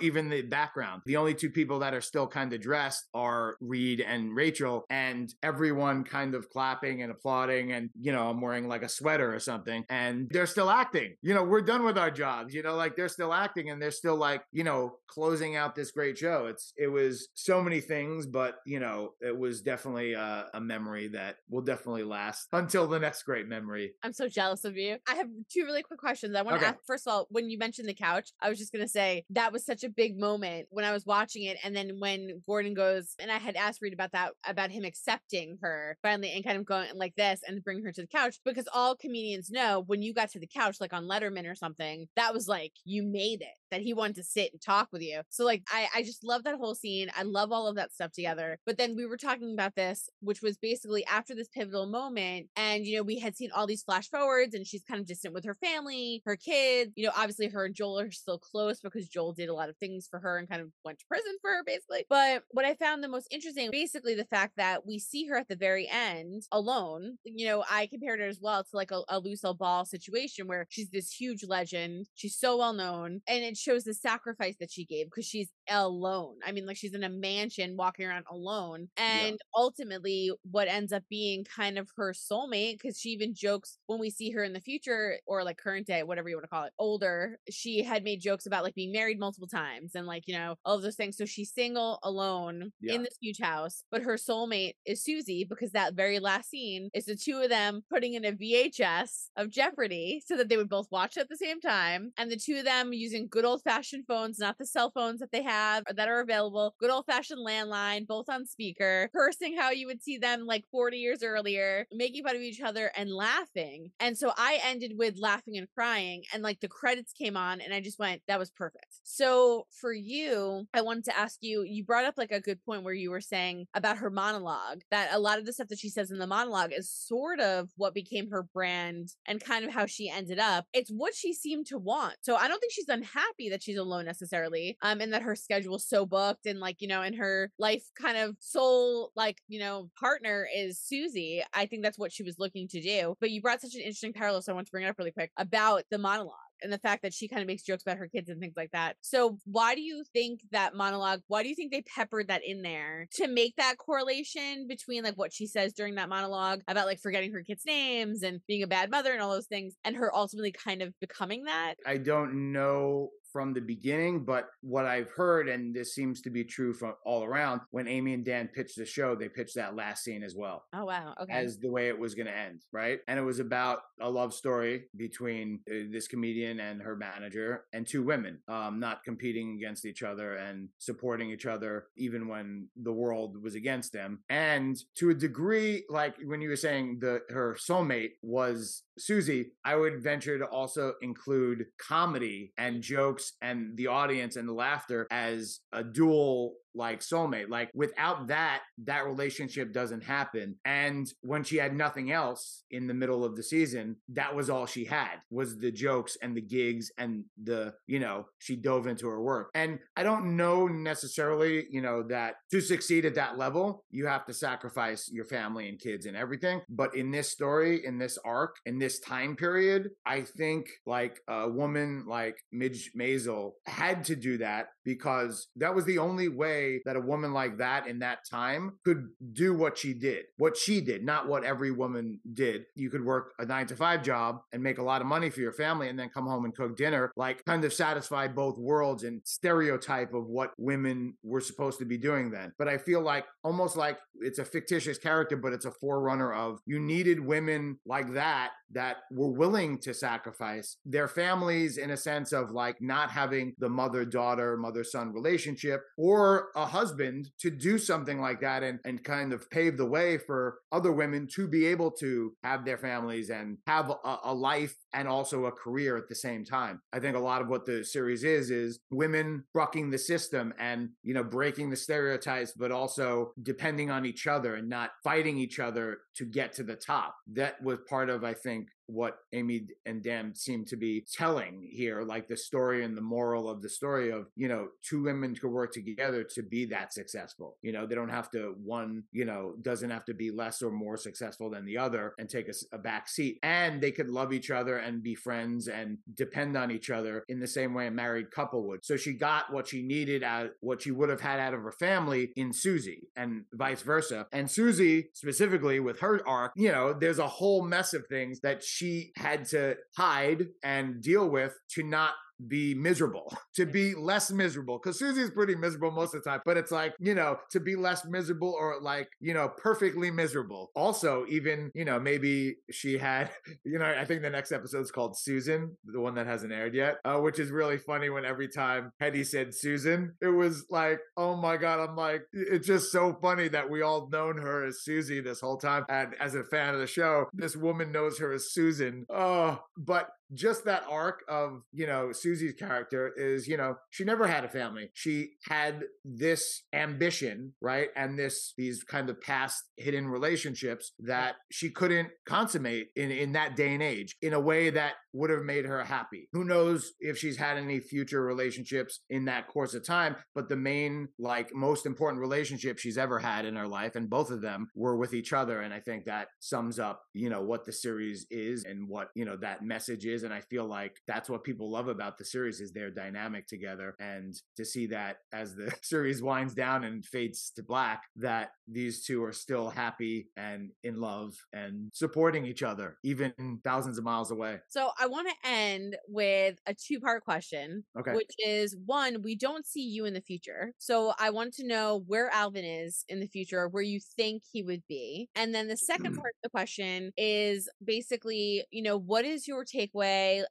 even the background. The only two people that are still kind of dressed are Reed and Rachel, and everyone kind of clapping and applauding. And, you know, I'm wearing like a sweater or something, and they're still acting. You know, we're done with our jobs, you know, like they're still acting and they're still like, you know, closing out this great show. It's, it was so many things, but, you know, it was definitely a, a memory that will definitely last until the next great memory. I'm so jealous of you. I have two really quick questions. I want to Okay. ask first of all, when you mentioned the couch, I was just gonna say that was such a big moment when I was watching it, and then when Gordon goes, and I had asked Reed about that, about him accepting her finally and kind of going like this and bring her to the couch because all comedians know when you got to the couch, like on Letterman or something, that was like you made it. That he wanted to sit and talk with you. So like I I just love that whole scene. I love all of that stuff together. But then we were talking about this, which was basically after this pivotal moment, and you know we had seen all these flash forwards, and she's kind of distant with her family, her kids. You know, obviously her and Joel are still close because Joel did a lot of things for her and kind of went to prison for her, basically. But what I found the most interesting, basically, the fact that we see her at the very end alone. You know, I compared her as well to like a, a Lucille Ball situation where she's this huge legend, she's so well known, and it shows the sacrifice that she gave because she's alone. I mean, like she's in a mansion walking around alone. And yeah. ultimately, what ends up being kind of her soulmate, because she even jokes when we see her in the future or like current day, whatever you want to call it, older, she had made jokes about like being married multiple times and like, you know, all of those things. So she's single, alone yeah. in this huge house, but her soulmate is Susie because that very last scene is the two of them putting in a VHS of Jeopardy so that they would both watch it at the same time. And the two of them using good old fashioned phones, not the cell phones that they have that are available, good old fashioned landline, both on speaker, cursing how you would see them like 40 years earlier, making fun of each other and laughing. And so I ended with laughing and crying. And like the credits came on, and I just went, that was perfect. So for you, I wanted to ask you, you brought up like a good point where you were saying about her monologue that a lot of the stuff that she says in the monologue is sort of what became her brand and kind of how she ended up. It's what she seemed to want. So I don't think she's unhappy that she's alone necessarily. Um, and that her schedule's so booked and like, you know, and her life kind of soul, like, you know, partner is Susie. I think that's what she was looking to do. But you brought such an interesting parallel. So I want to bring it up really quick about the monologue and the fact that she kind of makes jokes about her kids and things like that. So why do you think that monologue, why do you think they peppered that in there to make that correlation between like what she says during that monologue about like forgetting her kids' names and being a bad mother and all those things and her ultimately kind of becoming that? I don't know from the beginning, but what I've heard, and this seems to be true from all around, when Amy and Dan pitched the show, they pitched that last scene as well. Oh wow, okay. As the way it was going to end, right? And it was about a love story between uh, this comedian and her manager and two women, um, not competing against each other and supporting each other even when the world was against them. And to a degree, like when you were saying the her soulmate was Susie, I would venture to also include comedy and jokes and the audience and the laughter as a dual like soulmate. Like without that, that relationship doesn't happen. And when she had nothing else in the middle of the season, that was all she had was the jokes and the gigs and the, you know, she dove into her work. And I don't know necessarily, you know, that to succeed at that level, you have to sacrifice your family and kids and everything. But in this story, in this arc, in this time period, I think like a woman like Midge Maisel had to do that because that was the only way that a woman like that in that time could do what she did, what she did, not what every woman did. You could work a nine to five job and make a lot of money for your family and then come home and cook dinner, like kind of satisfy both worlds and stereotype of what women were supposed to be doing then. But I feel like almost like it's a fictitious character, but it's a forerunner of you needed women like that that were willing to sacrifice their families in a sense of like not having the mother daughter, mother son relationship or a husband to do something like that and, and kind of pave the way for other women to be able to have their families and have a, a life and also a career at the same time. I think a lot of what the series is is women bucking the system and you know breaking the stereotypes but also depending on each other and not fighting each other to get to the top. That was part of I think what Amy and Dan seem to be telling here, like the story and the moral of the story of, you know, two women could work together to be that successful. You know, they don't have to, one, you know, doesn't have to be less or more successful than the other and take a, a back seat. And they could love each other and be friends and depend on each other in the same way a married couple would. So she got what she needed out, what she would have had out of her family in Susie and vice versa. And Susie, specifically with her arc, you know, there's a whole mess of things that she had to hide and deal with to not be miserable, to be less miserable. Because Susie's pretty miserable most of the time, but it's like, you know, to be less miserable or like, you know, perfectly miserable. Also, even, you know, maybe she had, you know, I think the next episode is called Susan, the one that hasn't aired yet, uh, which is really funny when every time Hetty said Susan, it was like, oh my God, I'm like, it's just so funny that we all known her as Susie this whole time. And as a fan of the show, this woman knows her as Susan. Oh, but just that arc of, you know, Susie's character is, you know, she never had a family. She had this ambition, right? And this, these kind of past hidden relationships that she couldn't consummate in, in that day and age in a way that would have made her happy. Who knows if she's had any future relationships in that course of time, but the main, like, most important relationship she's ever had in her life, and both of them were with each other. And I think that sums up, you know, what the series is and what, you know, that message is is. And I feel like that's what people love about the series is their dynamic together. And to see that as the series winds down and fades to black, that these two are still happy and in love and supporting each other, even thousands of miles away. So I want to end with a two part question, Okay. which is one, we don't see you in the future. So I want to know where Alvin is in the future, where you think he would be. And then the second part of the question is basically, you know, what is your takeaway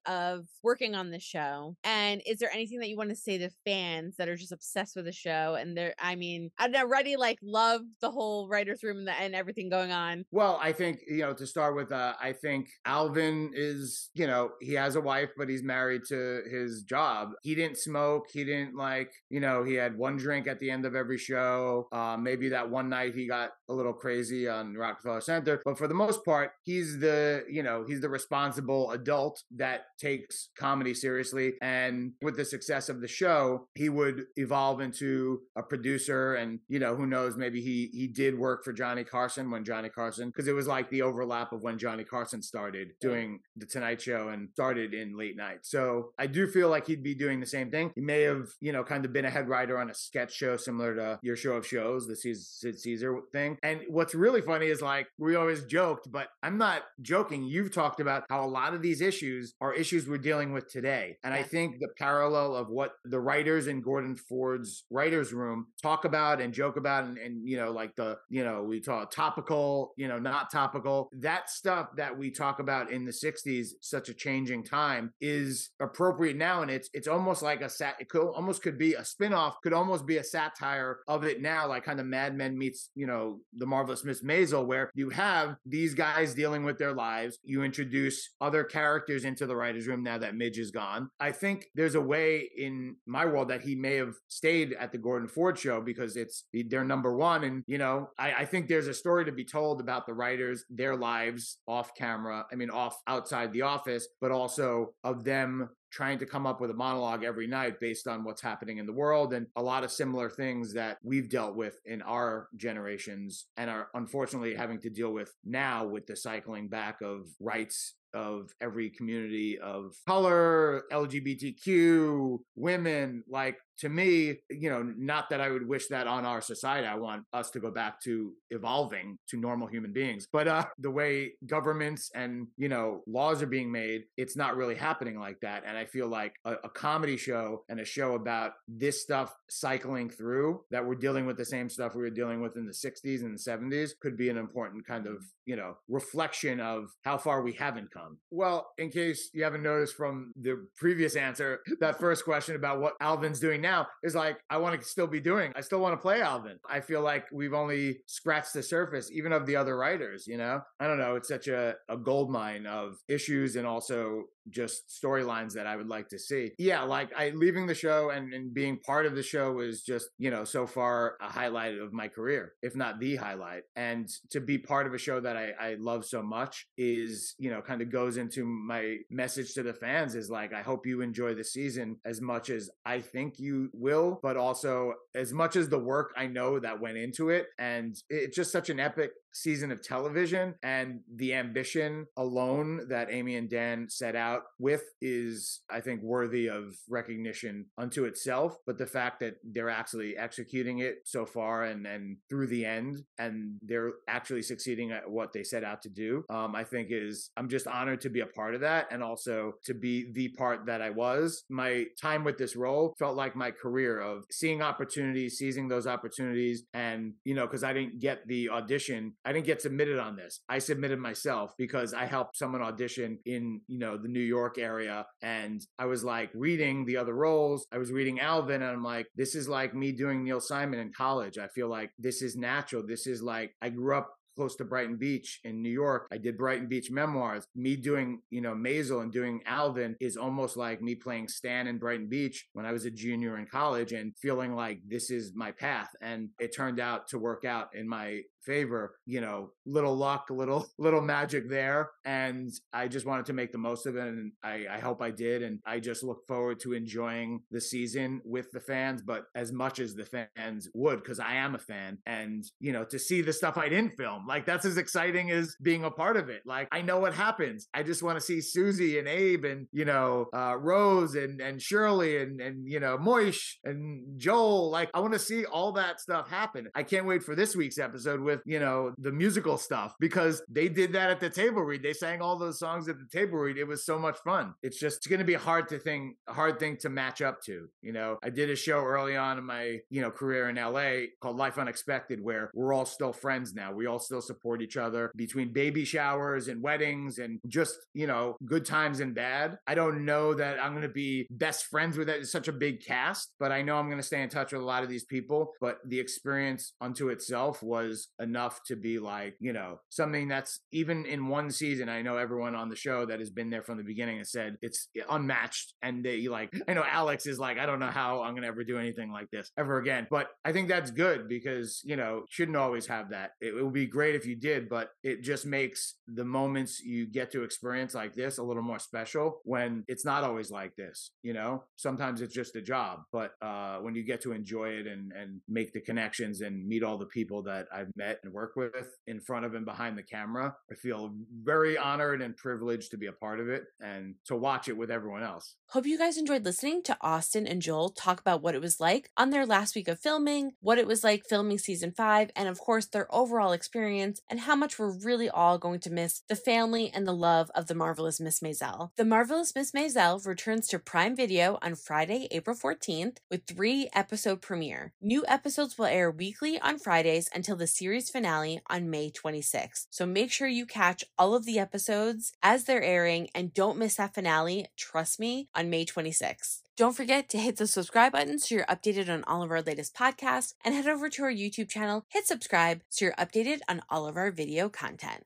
of working on the show? And is there anything that you want to say to fans that are just obsessed with the show? And they're, I mean, I'd already like love the whole writer's room and, the, and everything going on. Well, I think, you know, to start with, uh, I think Alvin is, you know, he has a wife, but he's married to his job. He didn't smoke. He didn't like, you know, he had one drink at the end of every show. Uh, maybe that one night he got a little crazy on Rockefeller Center. But for the most part, he's the, you know, he's the responsible adult that takes comedy seriously. And with the success of the show, he would evolve into a producer and, you know, who knows, maybe he he did work for Johnny Carson when Johnny Carson, because it was like the overlap of when Johnny Carson started doing the Tonight Show and started in late night. So I do feel like he'd be doing the same thing. He may have, you know, kind of been a head writer on a sketch show similar to your show of shows, the Sid Sid Caesar thing. And what's really funny is like we always joked, but I'm not joking. You've talked about how a lot of these issues are issues we're dealing with today. And I think the parallel of what the writers in Gordon Ford's writers room talk about and joke about and, and you know, like the, you know, we talk topical, you know, not topical, that stuff that we talk about in the 60s, such a changing time, is appropriate now. And it's it's almost like a sat it could almost could be a spin-off, could almost be a satire of it now, like kind of Mad Men meets, you know, the marvelous Miss Maisel, where you have these guys dealing with their lives. You introduce other characters into the writer's room now that Midge is gone. I think there's a way in my world that he may have stayed at the Gordon Ford show because it's they're number one. And, you know, I, I think there's a story to be told about the writers, their lives off camera. I mean, off outside the office, but also of them trying to come up with a monologue every night based on what's happening in the world and a lot of similar things that we've dealt with in our generations and are unfortunately having to deal with now with the cycling back of rights of every community of color, LGBTQ, women. Like to me, you know, not that I would wish that on our society. I want us to go back to evolving to normal human beings. But uh, the way governments and, you know, laws are being made, it's not really happening like that. And I feel like a, a comedy show and a show about this stuff cycling through that we're dealing with the same stuff we were dealing with in the 60s and the 70s could be an important kind of, you know, reflection of how far we haven't come. Um, well, in case you haven't noticed from the previous answer, that first question about what Alvin's doing now is like, I want to still be doing. I still want to play Alvin. I feel like we've only scratched the surface, even of the other writers, you know? I don't know. It's such a, a gold mine of issues and also just storylines that I would like to see. Yeah, like I leaving the show and, and being part of the show was just, you know, so far a highlight of my career, if not the highlight. And to be part of a show that I, I love so much is, you know, kind of goes into my message to the fans is like, I hope you enjoy the season as much as I think you will, but also as much as the work I know that went into it. And it's just such an epic season of television and the ambition alone that Amy and Dan set out with is I think worthy of recognition unto itself. But the fact that they're actually executing it so far and and through the end and they're actually succeeding at what they set out to do um, I think is I'm just honored to be a part of that and also to be the part that I was. My time with this role felt like my career of seeing opportunities seizing those opportunities and you know because I didn't get the audition I didn't get submitted on this. I submitted myself because I helped someone audition in, you know, the New York area. And I was like reading the other roles. I was reading Alvin and I'm like, this is like me doing Neil Simon in college. I feel like this is natural. This is like, I grew up close to Brighton Beach in New York. I did Brighton Beach memoirs. Me doing, you know, Maisel and doing Alvin is almost like me playing Stan in Brighton Beach when I was a junior in college and feeling like this is my path. And it turned out to work out in my favor. You know, little luck, little little magic there, and I just wanted to make the most of it, and I, I hope I did, and I just look forward to enjoying the season with the fans, but as much as the fans would, because I am a fan, and you know, to see the stuff I didn't film, like that's as exciting as being a part of it. Like I know what happens. I just want to see Susie and Abe and you know uh, Rose and and Shirley and and you know Moishe and Joel. Like I want to see all that stuff happen. I can't wait for this week's episode with you know the musical stuff because they did that at the table read. They sang all those songs at the table read. It was so much fun. It's just it's going to be hard to thing, a hard thing to match up to. You know, I did a show early on in my you know career in LA called Life Unexpected where we're all still friends now. We all still support each other between baby showers and weddings and just you know good times and bad. I don't know that I'm going to be best friends with it. It's such a big cast, but I know I'm going to stay in touch with a lot of these people. But the experience unto itself was enough to be like, you know, something that's even in one season. I know everyone on the show that has been there from the beginning has said it's unmatched. And they like, I know Alex is like, I don't know how I'm going to ever do anything like this ever again. But I think that's good because, you know, shouldn't always have that. It, it would be great if you did, but it just makes the moments you get to experience like this a little more special when it's not always like this, you know? Sometimes it's just a job, but uh, when you get to enjoy it and, and make the connections and meet all the people that I've met and work with in front of and behind the camera, I feel very honored and privileged to be a part of it and to watch it with everyone else. Hope you guys enjoyed listening to Austin and Joel talk about what it was like on their last week of filming, what it was like filming season five, and of course, their overall experience, and how much we're really all going to miss the family and the love of the marvelous Miss Maisel. The marvelous Miss Maisel returns to Prime Video on Friday, April 14th, with three episode premiere. New episodes will air weekly on Fridays until the series finale on May 26th. So make sure you catch all of the episodes as they're airing and don't miss that finale, trust me, on May 26th. Don't forget to hit the subscribe button so you're updated on all of our latest podcasts and head over to our YouTube channel, hit subscribe so you're updated on all of our video content.